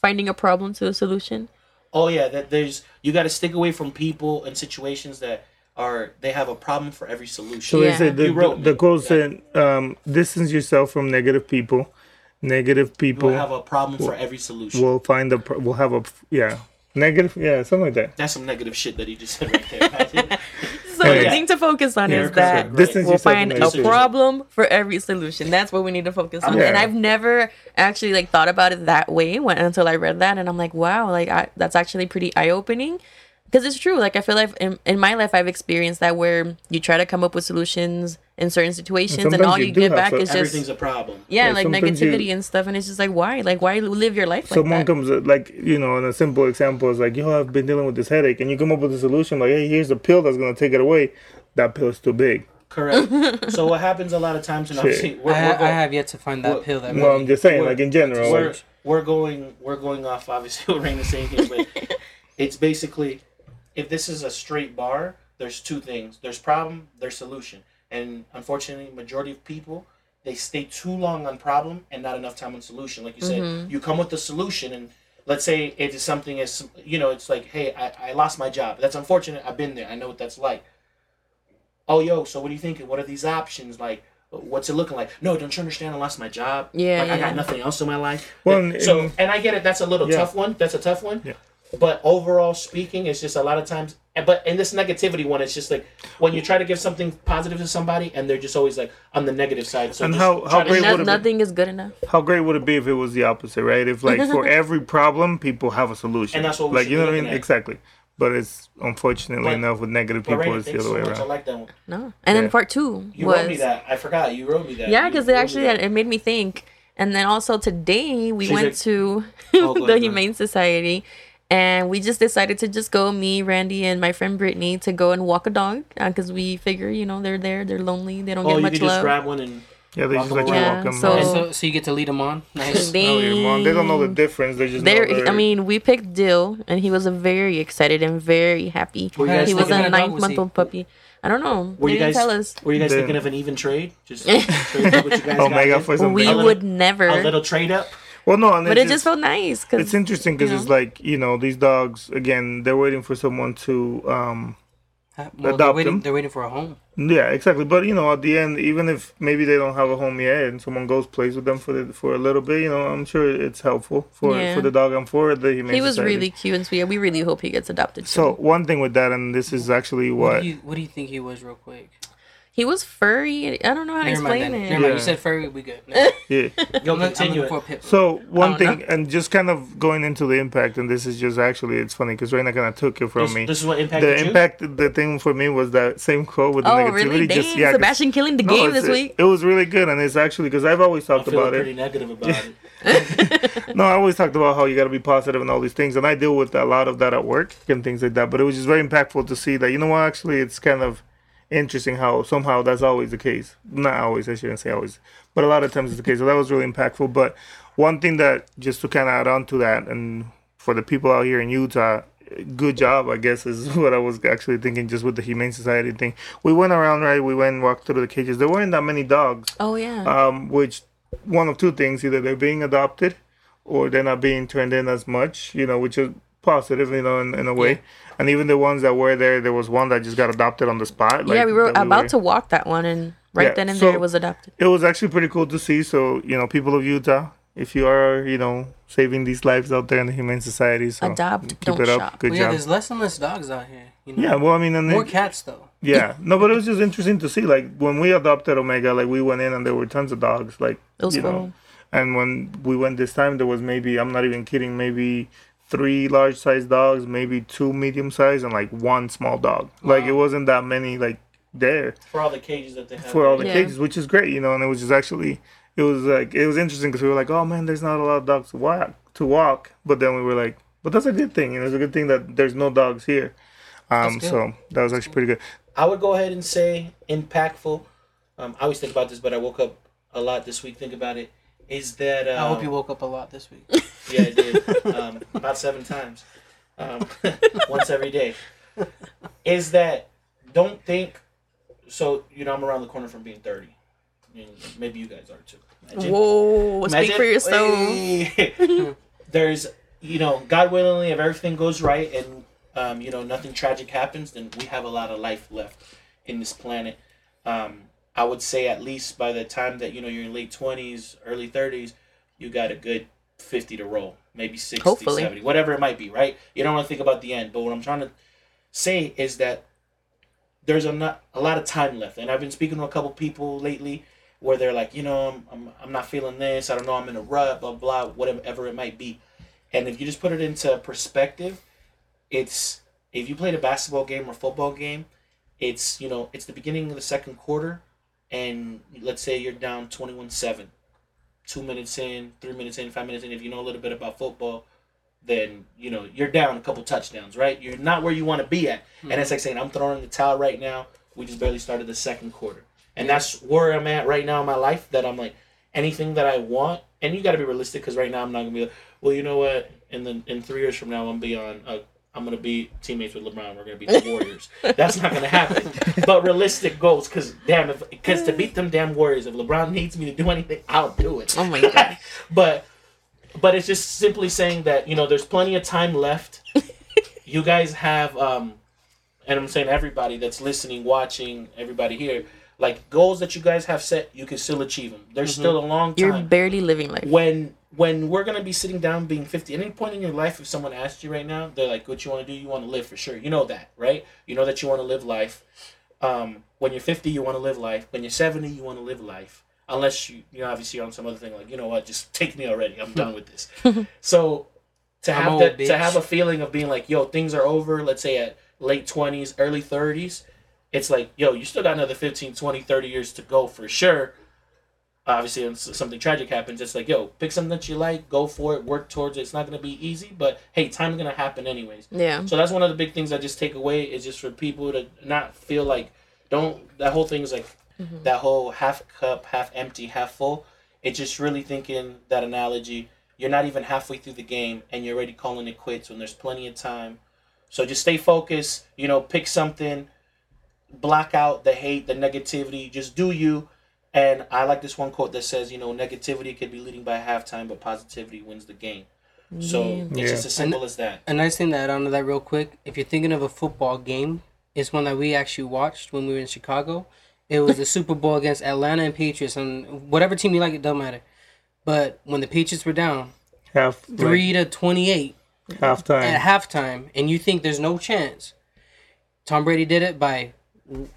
finding a problem to a solution. Oh yeah, that there's you got to stick away from people and situations that are they have a problem for every solution. So they Yeah. said the, You wrote the, the me. quote said, um, "Distance yourself from negative people. Negative people We'll have a problem for every solution. We'll find a pro- will have a yeah negative yeah something like that." That's some negative shit that he just said right there. So Hey. the thing to focus on is that correct. Distance we'll find a problem for every solution. That's what we need to focus on. Yeah. And I've never actually like thought about it that way when, until I read that, and I'm like, wow, like I, that's actually pretty eye opening. Because it's true. Like I feel like in, in my life, I've experienced that where you try to come up with solutions in certain situations, and, sometimes all you you, get back so- is just Everything's a problem. yeah, Yeah, like sometimes you- negativity and stuff. And it's just like why, like why live your life like Someone that? comes uh, like you know, and a simple example is like, "Yo, I've been dealing with this headache," and you come up with a solution like, "Hey, here's a pill that's gonna take it away." That pill's too big. Correct. so what happens a lot of times, and obviously we're, I, we're, I have yet to find that Well- pill that. Well, I'm just saying, like in general. we're, like, we're going off obviously we're going off obviously what Raina's saying here, but it's basically if this is a straight bar, there's two things. There's problem, there's solution. And unfortunately majority of people they stay too long on problem and not enough time on solution. Like you said, mm-hmm. you come with the solution and let's say it is something as you know, it's like, hey, I, I lost my job. That's unfortunate. I've been there. I know what that's like. Oh yo, so what are you thinking? What are these options? Like what's it looking like? No, don't you understand? I lost my job. Yeah, like I got nothing else in my life. Well, And and- so and- and I get it. That's a little Yeah. tough one. That's a tough one. Yeah. But overall speaking, it's just a lot of times. But in this negativity one, it's just like when you try to give something positive to somebody, and they're just always like on the negative side. So And just how- try how to- great No- would it be- nothing is good enough. how great would it be if it was the opposite, right? If like for every problem, people have a solution. And that's what we like you know what I mean? at. Exactly. But it's unfortunately But- enough with negative people, Raina, it's the thanks other so way much. I like that one. No. And then part two You was wrote me that. I forgot. You wrote me that. Yeah, because it actually it made me think. And then also today we She's went like- to Oh, the ahead, go Humane Society, and we just decided to just go me, Randy, and my friend Brittany to go and walk a dog uh, because we figure you know they're there, they're lonely, they don't Oh, get you much could just love. grab one and. Yeah, they just let you Yeah, walk them. so- so, so you get to lead them on. Nice. They, Oh, your mom. They don't know the difference. They just they're, know they're, I mean, we picked Dill, and he was very excited and very happy. Were He was a of- ninth was month he? old puppy. I don't know. Were they you guys? tell us. Were you guys The- thinking of an even trade? Just trade what you guys got Omega in? for something. We A little- would never. a little trade up. Well, no, and but it just felt nice because it's interesting because you it's like you know these dogs again. They're waiting for someone to um Well, they're Adopt waiting, them. They're waiting for a home. Yeah, exactly. But you know, at the end, even if maybe they don't have a home yet, and someone goes plays with them for the, for a little bit, you know, I'm sure it's helpful for Yeah. for the dog and for the humane he was Society. really cute and sweet. We really hope he gets adopted. So one thing with that, and this is actually What, what, do you What do you think he was, real quick? He was furry. I don't know how to Never mind. explain Then. it. Never mind. You said furry. We good. No. yeah. You'll I'm, continue looking for a pit. So one oh, thing, no. and just kind of going into the impact, and this is just actually it's funny because Raina kind of took it from This, me. this is what impacted the you. impact, the thing for me was that same quote with the Oh, negativity. really? Dang, just yeah, 'cause- Sebastian killing the no, game it's- this week. It, it was really good, and it's actually because I've always I talked feel about pretty negative about it. No, I always talked about how you got to be positive and all these things, and I deal with a lot of that at work and things like that. But it was just very impactful to see that you know what, actually, it's kind of interesting how somehow that's always the case. Not always, I shouldn't say always, but a lot of times it's the case. So that was really impactful. But one thing that just to kind of add on to that, and for the people out here in Utah, good job, I guess, is what I was actually thinking just with the Humane Society thing. We went around, right? We went and walked through the cages. There weren't that many dogs, Oh yeah. um, which one of two things either they're being adopted or they're not being turned in as much, you know, which is positive, you know, in, in a way. And even the ones that were there, there was one that just got adopted on the spot. yeah, we were that about were- to walk that one, and right Yeah, then and so- there it was adopted. it was actually pretty cool to see. So, you know, people of Utah, if you are, you know, saving these lives out there in the Humane Society, so Adopt, keep don't it up. shop. Good Well, yeah, job. there's less and less dogs out here. You know? Yeah, well, I mean, and More it- cats though. yeah, no, but it was just interesting to see. Like when we adopted Omega, like we went in and there were tons of dogs. Like It was you cool. know, and when we went this time, there was maybe I'm not even kidding, maybe three large sized dogs, maybe two medium sized, and like one small dog. Like it wasn't that many like there for all the cages that they have. for all the Yeah. cages, which is great, you know. And it was just actually, it was like it was interesting because we were like, oh man, there's not a lot of dogs to walk to walk, but then we were like, but that's a good thing, you know. It's a good thing that there's no dogs here. Um, so that was actually pretty good. I would go ahead and say impactful. Um, I always think about this, but I woke up a lot this week. Think about it. Is that um, I hope you woke up a lot this week. Yeah, I did. um, about seven times. Um, once every day. Is that don't think so you know I'm around the corner from being thirty. I mean, maybe you guys are too. Imagine- Whoa, speak for yourself. Hey. There's you know, God willingly if everything goes right and um, you know, nothing tragic happens, then we have a lot of life left in this planet. Um, I would say at least by the time that, you know, you're in late twenties, early thirties, you got a good 50 to roll, maybe 60, Hopefully. 70, whatever it might be, right? You don't want to think about the end. But what I'm trying to say is that there's a, not, a lot of time left. And I've been speaking to a couple people lately where they're like, you know, I'm, I'm, I'm not feeling this. I don't know. I'm in a rut, blah, blah, whatever it might be. And if you just put it into perspective, it's if you played a basketball game or football game, it's, you know, it's the beginning of the second quarter. And let's say you're down 21 7 two minutes in, three minutes in, five minutes in, if you know a little bit about football, then you know you're down a couple touchdowns, right? You're not where you want to be at, and it's like saying I'm throwing the towel right now. We just barely started the second quarter, and that's where I'm at right now in my life. That I'm like anything that I want, and you got to be realistic because right now I'm not gonna be like, well, you know what? In the in three years from now, I'm be on. Uh, I'm gonna be teammates with LeBron. We're gonna be the Warriors. That's not gonna happen. But realistic goals, because damn, if because to beat them damn Warriors, if LeBron needs me to do anything, I'll do it. Oh my God. but but it's just simply saying that you know there's plenty of time left. you guys have um, and I'm saying everybody that's listening, watching, everybody here, like goals that you guys have set, you can still achieve them. There's still a long time. You're barely living life. when when we're gonna be sitting down being 50 at any point in your life if someone asked you right now they're like what you want to do? You want to live for sure. You know that right? You know that you want to live life. Um, when you're 50 you want to live life. When you're 70 you want to live life. Unless you you know obviously you're on some other thing like you know what? Just take me already. I'm done with this. So to have old, that to have a feeling of being like yo things are over let's say at late 20s early 30s it's like yo you still got another 15 20 30 years to go for sure obviously when something tragic happens it's like yo pick something that you like go for it work towards it. It's not going to be easy but hey time's going to happen anyways. Yeah. so that's one of the big things i just take away is just for people to not feel like don't that whole thing is like mm-hmm. that whole half cup half empty half full. It's just really thinking that analogy. You're not even halfway through the game and you're already calling it quits when there's plenty of time. So just stay focused you know pick something block out the hate the negativity just do you and I like this one quote that says, you know, negativity could be leading by halftime, but positivity wins the game. So Yeah. it's Yeah. just as simple as that. A nice thing to add on to that real quick, if you're thinking of a football game, it's one that we actually watched when we were in Chicago. It was the Super Bowl against Atlanta and Patriots, and whatever team you like, it doesn't matter. But when the Patriots were down Half three to twenty-eight halftime. at halftime, and you think there's no chance, Tom Brady did it by,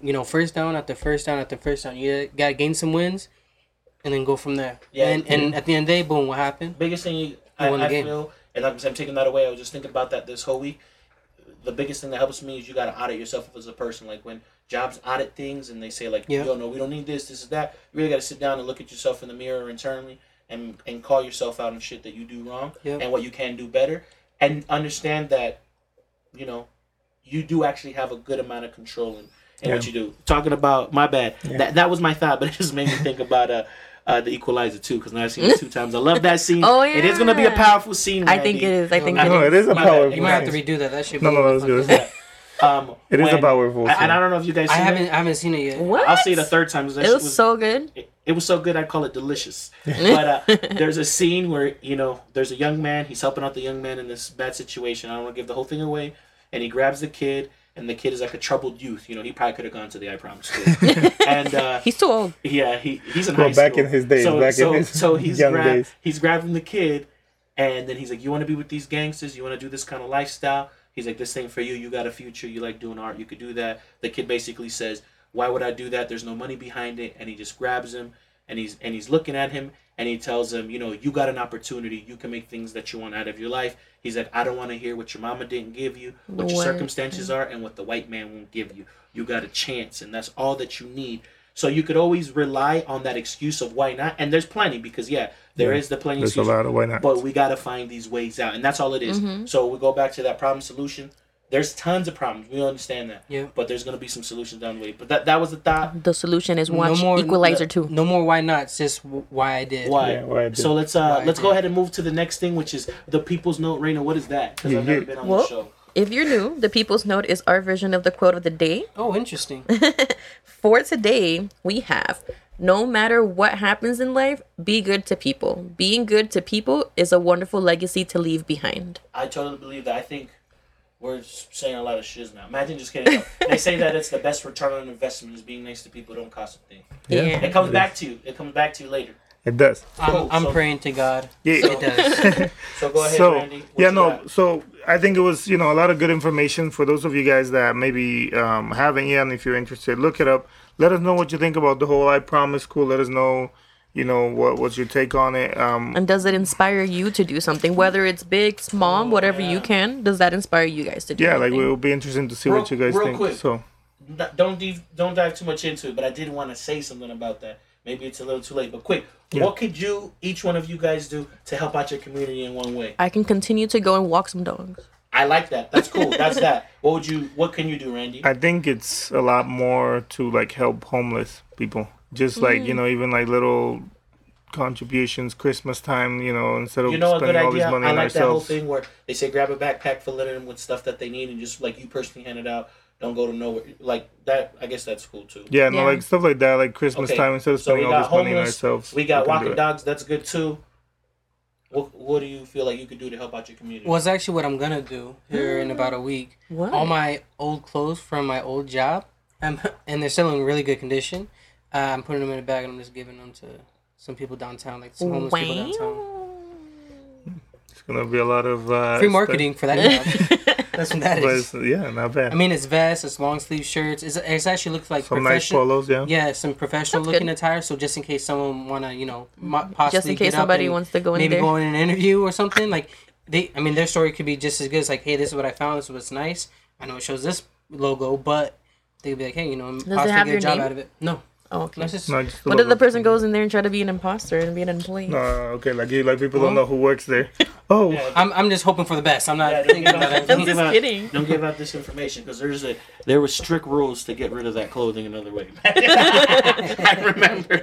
you know, first down after first down after first down. You gotta gain some wins, and then go from there. Yeah. And and at the end of the day, boom, what happened? Biggest thing you, I, the I game. feel, and like I said, I'm taking that away. I was just thinking about that this whole week. The biggest thing that helps me is you got to audit yourself as a person. Like when jobs audit things and they say like, Yeah. yo, no, we don't need this, this is that. You really got to sit down and look at yourself in the mirror internally and and call yourself out on shit that you do wrong Yeah. and what you can do better, and understand that, you know, you do actually have a good amount of control in, in what you do. Talking about my bad, Yeah. that that was my thought, but it just made me think about uh uh, the Equalizer too because now I've seen it two times. I love that scene. Oh, yeah, It is gonna be a powerful scene. I think it is. I think I it No, is. it is a powerful. You might have to redo that. That should. No, no, that was good. Um, It is a when- powerful I- and scene. I don't know if you guys. I haven't. It. I haven't seen it yet. What? I'll see it a third time. It shit was so good. it, it was so good I call it delicious. But uh, there's a scene where you know there's a young man. He's helping out the young man in this bad situation. I don't want to give the whole thing away. And he grabs the kid, and the kid is like a troubled youth. You know, he probably could have gone to the I Promise school. and uh, He's too old. yeah, he he's in Well, high back school. in his days, So, back in his so he's young grab, days. he's grabbing the kid, and then he's like, "You want to be with these gangsters? You want to do this kind of lifestyle?" He's like, "This thing for you. You got a future. You like doing art. You could do that." The kid basically says, "Why would I do that? There's no money behind it." And he just grabs him, and he's and he's looking at him, and he tells him, "You know, you got an opportunity. You can make things that you want out of your life." He's like, "I don't want to hear what your mama didn't give you, what your circumstances are, and what the white man won't give you. You got a chance, and that's all that you need." So you could always rely on that excuse of why not, and there's plenty because yeah, there is the plenty There's a excuse, lot of why not. but we got to find these ways out, and that's all it is. Mm-hmm. So we go back to that problem solution. There's tons of problems. We understand that. Yeah. But there's gonna be some solutions down the way. But that that was the thought. The solution is watch no more Equalizer no- 2. No more why not? Just why I did. Why? Yeah, why I did. so let's uh Why let's go ahead and move to the next thing, which is the People's Note. Raina, what is that? Because Yeah, I've never yeah. been on Well- the show. If you're new, the People's Note is our version of the quote of the day. Oh, interesting. For today, we have no matter what happens in life, be good to people. Being good to people is a wonderful legacy to leave behind. I totally believe that. I think we're saying a lot of shiz now. Imagine just kidding. they say that it's the best return on investment is being nice to people. Don't cost a thing. Yeah. It comes back to you. It comes back to you later. It does. I'm, Cool, I'm so- praying to God. Yeah. It does. So go ahead, so Randy. What yeah no got? so i think it was you know a lot of good information for those of you guys that maybe um, haven't yet and if you're interested look it up let us know what you think about the whole i promise Cool. let us know you know what what's your take on it um And does it inspire you to do something? Whether it's big, small, whatever you can, does that inspire you guys to do yeah like anything? it will be interesting to see Real- what you guys real think quick. so don't dive, don't dive too much into it, but I did want to say something about that. Maybe it's a little too late, but quick. What could you, each one of you guys, do to help out your community in one way? I can continue to go and walk some dogs. I like that. That's cool. That's that. What would you? What can you do, Randy? i think it's a lot more to like help homeless people just like you know even like little contributions christmas time you know instead of spending all this money ourselves. You know a good spending all this idea. money I on like that whole thing where they say grab a backpack, fill it in with stuff that they need, and just like you personally hand it out. Don't go to nowhere. Like that. I guess that's cool too. yeah no Yeah. like stuff like that like christmas Okay, time instead of so spending all got this money on ourselves We got can do walking dogs. That's good too. What What do you feel like you could do to help out your community? well, it's actually what I'm gonna do here in about a week. What? All my old clothes from my old job, um, and they're still in really good condition. Uh, I'm putting them in a bag and I'm just giving them to some people downtown, like some homeless people downtown. It's gonna be a lot of uh, Free stuff, marketing for that job. That's what that is. but yeah, not bad. I mean, it's vests, it's long sleeve shirts. It's, it's actually looks like Some nice professional. polos, yeah. Yeah, some professional That's looking good. attire. So just in case someone wanna, you know, mo- possibly Just in case get up somebody and wants to go in maybe there. go in an interview or something. Like they, I mean, their story could be just as good as like, hey, this is what I found. This is what's nice. I know it shows this logo, but they could be like, hey, you know, possibly have get your a job name? out of it. No, Oh, okay. that's just No, just What if the person goes in there and try to be an imposter and be an employee? No, okay, like you, like people don't know who works there. Oh, Yeah, I'm, I'm just hoping for the best. I'm not Yeah, thinking about out- that. don't I'm give just out- kidding. Don't give out this information because there's a there were strict rules to get rid of that clothing another way. I remember.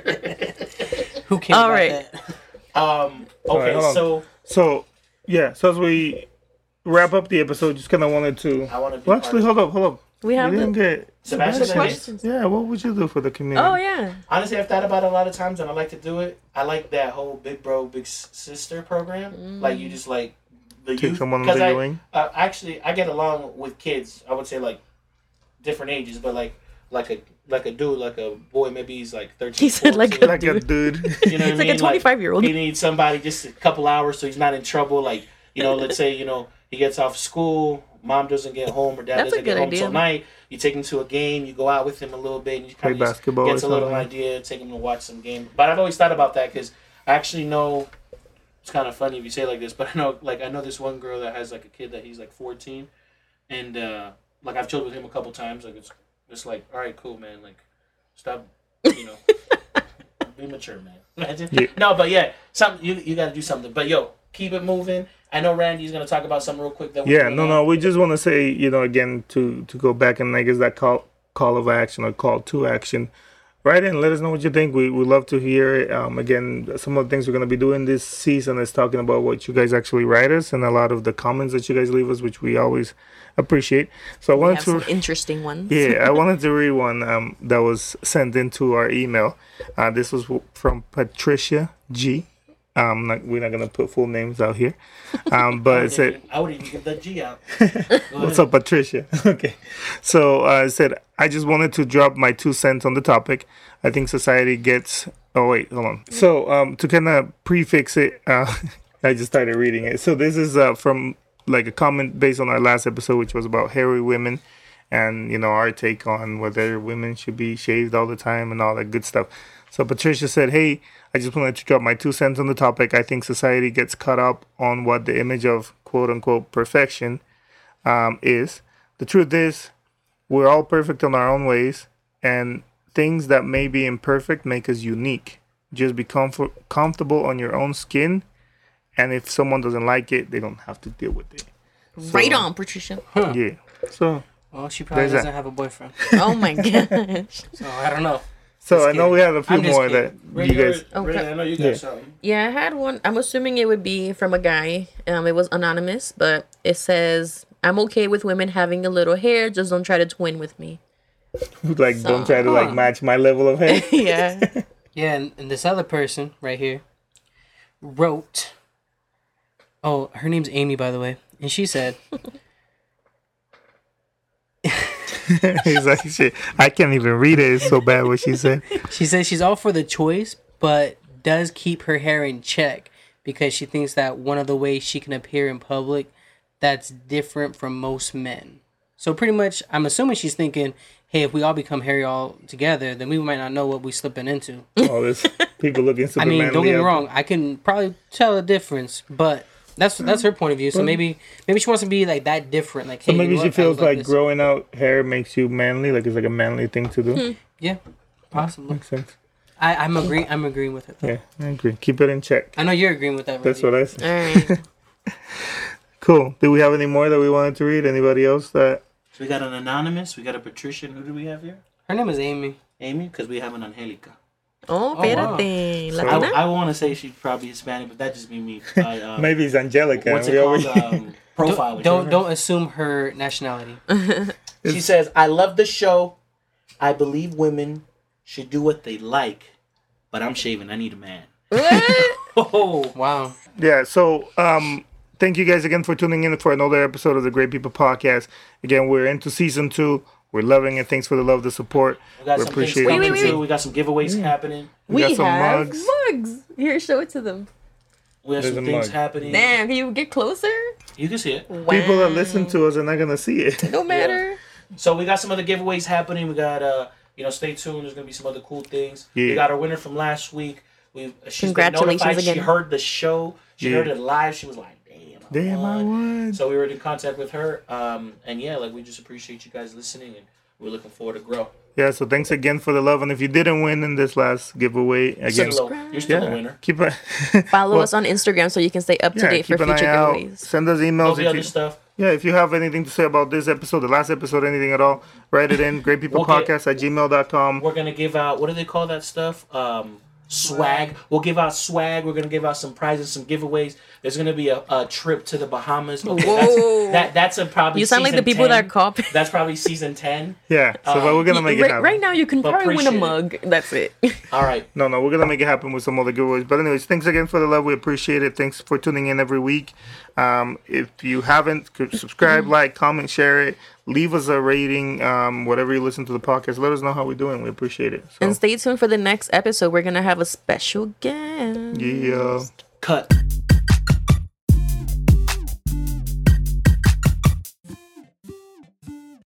Who cares All about that? Um. All right, Okay. hold on. so so yeah. So as we wrap up the episode, just kind of wanted to. I want to. Well, actually, hold up, hold up. We have we didn't the, get Sebastian questions. Yeah, what would you do for the community? Oh yeah. Honestly, I've thought about it a lot of times, and I like to do it. I like that whole Big Bro, Big Sister program. Like you just like the Take youth. someone 'cause under I, your wing. uh, actually, I get along with kids. I would say like different ages, but like like a like a dude, like a boy. Maybe he's like thirteen. He said like a Like a dude. dude. You know what It's I like a mean? 25 year old. He needs somebody just a couple hours so he's not in trouble. Like, you know, let's say, you know, he gets off school, mom doesn't get home or dad That's doesn't get good home idea. till night. You take him to a game, you go out with him a little bit, and you Play kind of basketball gets or a little idea, take him to watch some game. But I've always thought about that because I actually know it's kind of funny if you say it like this, but I know like I know this one girl that has like a kid that he's like 14, and uh, like I've chilled with him a couple times. Like it's it's like all right, cool, man. Like stop, you know, be mature, man. Imagine. Yeah. No, but yeah, something you you got to do something. But yo, keep it moving. I know Randy's gonna talk about something real quick. That Yeah, no, now. no. We just want to say, you know, again, to to go back and I guess that call call of action or call to action. write in. Let us know what you think. We we love to hear it. Um, again, some of the things we're gonna be doing this season is talking about what you guys actually write us and a lot of the comments that you guys leave us, which we always appreciate. So I We wanted have to. some interesting ones. yeah, I wanted to read one um, that was sent into our email. Uh, this was from Patricia G. Um, not, we're not gonna put full names out here, um, but it said, I would even give that G out. "What's up, Patricia?" okay, so uh, it said, "I just wanted to drop my two cents on the topic. I think society gets." Oh wait, hold on. So um, to kind of prefix it, uh, I just started reading it. So this is uh, from like a comment based on our last episode, which was about hairy women and you know our take on whether women should be shaved all the time and all that good stuff. So Patricia said, "Hey, I just wanted to drop my two cents on the topic. I think society gets caught up on what the image of quote unquote perfection um, is. The truth is, we're all perfect in our own ways, and things that may be imperfect make us unique. Just be comfort- comfortable on your own skin, and if someone doesn't like it, they don't have to deal with it. Right on, Patricia. Yeah. So." Well, she probably doesn't have a boyfriend, Oh my gosh. so I don't know. So Just I know kidding. we have a few I'm more kidding. that you Regular, guys. Brandon, I know you got Yeah. something. Yeah, I had one. I'm assuming it would be from a guy. Um, it was anonymous, but it says, "I'm okay with women having a little hair. Just don't try to twin with me." like don't try to like match my level of hair. yeah. Yeah, and, and this other person right here wrote. Oh, her name's Amy, by the way, and she said, He's like, shit, I can't even read it. It's so bad what she said. she says she's all for the choice, but does keep her hair in check because she thinks that one of the ways she can appear in public that's different from most men. So pretty much, I'm assuming she's thinking, hey, if we all become hairy all together, then we might not know what we're slipping into. All this people looking super I mean, don't get me wrong. I can probably tell the difference, but that's that's her point of view. So maybe maybe she wants to be like that different. Like, So hey, you maybe know she what? Feels look like growing out hair makes you manly, like it's like a manly thing to do. Hmm. Yeah, possibly. Makes sense. I, I'm agreeing. I'm agreeing with it. Yeah, I agree. Keep it in check. I know you're agreeing with that. That's what I say. All right. Cool. Do we have any more that we wanted to read? Anybody else that? So we got an anonymous. We got a Patrician. Who do we have here? Her name is Amy. Amy, because we have an Angelica. Oh, wow. espérate. So- I, I want to say she's probably Hispanic, but that just be me. I, uh, Maybe it's Angelica. What's it called? Um, profile. Don't don't, don't assume her nationality. She says, "I love the show. I believe women should do what they like, but I'm shaving. I need a man." Oh, Wow. Yeah. So, um, thank you guys again for tuning in for another episode of the Great People Podcast. Again, we're into season two. We're loving it. Thanks for the love, the support. we got We some appreciate it. coming Wait, wait, too. wait. We got some giveaways happening. We we got some have mugs. mugs. Here, show it to them. We have There's some things mug. happening. Damn, can you get closer? You can see it. People that listen to us are not gonna see it. No matter. So we got some other giveaways happening. We got uh, you know, stay tuned. There's gonna be some other cool things. We got our winner from last week. We she's Congratulations been notified. She again. heard the show. She Yeah. heard it live. She was like, "Damn, I Damn, I won." won. So we were in contact with her. Um, and yeah, like we just appreciate you guys listening, and we're looking forward to grow. Yeah. So thanks again for the love. And if you didn't win in this last giveaway, again, Still low. You're still a winner. keep it. Follow Well, us on Instagram so you can stay up to Yeah, date for an future eye out. giveaways. Send us All emails the if other you, stuff. yeah, if you have anything to say about this episode, the last episode, anything at all, write it in. We'll get- GreatPeoplePodcast at gmail.com. We're gonna give out what do they call that stuff? Um, swag. We'll give out swag. We're gonna give out some prizes, some giveaways. There's gonna be a, a trip to the Bahamas. Whoa. That's, that that's a probably. You sound like the people 10. that call. That's probably season ten. Yeah. So Um, but we're gonna make it right, happen. right now, you can But probably win a appreciate mug. That's it. All right. No, no, we're gonna make it happen with some other giveaways. But anyways, thanks again for the love. We appreciate it. Thanks for tuning in every week. Um, if you haven't, subscribe, like, comment, share it. Leave us a rating. Um, whatever you listen to the podcast, let us know how we're doing. We appreciate it. So, and stay tuned for the next episode. We're gonna have a special guest. yeah. Cut.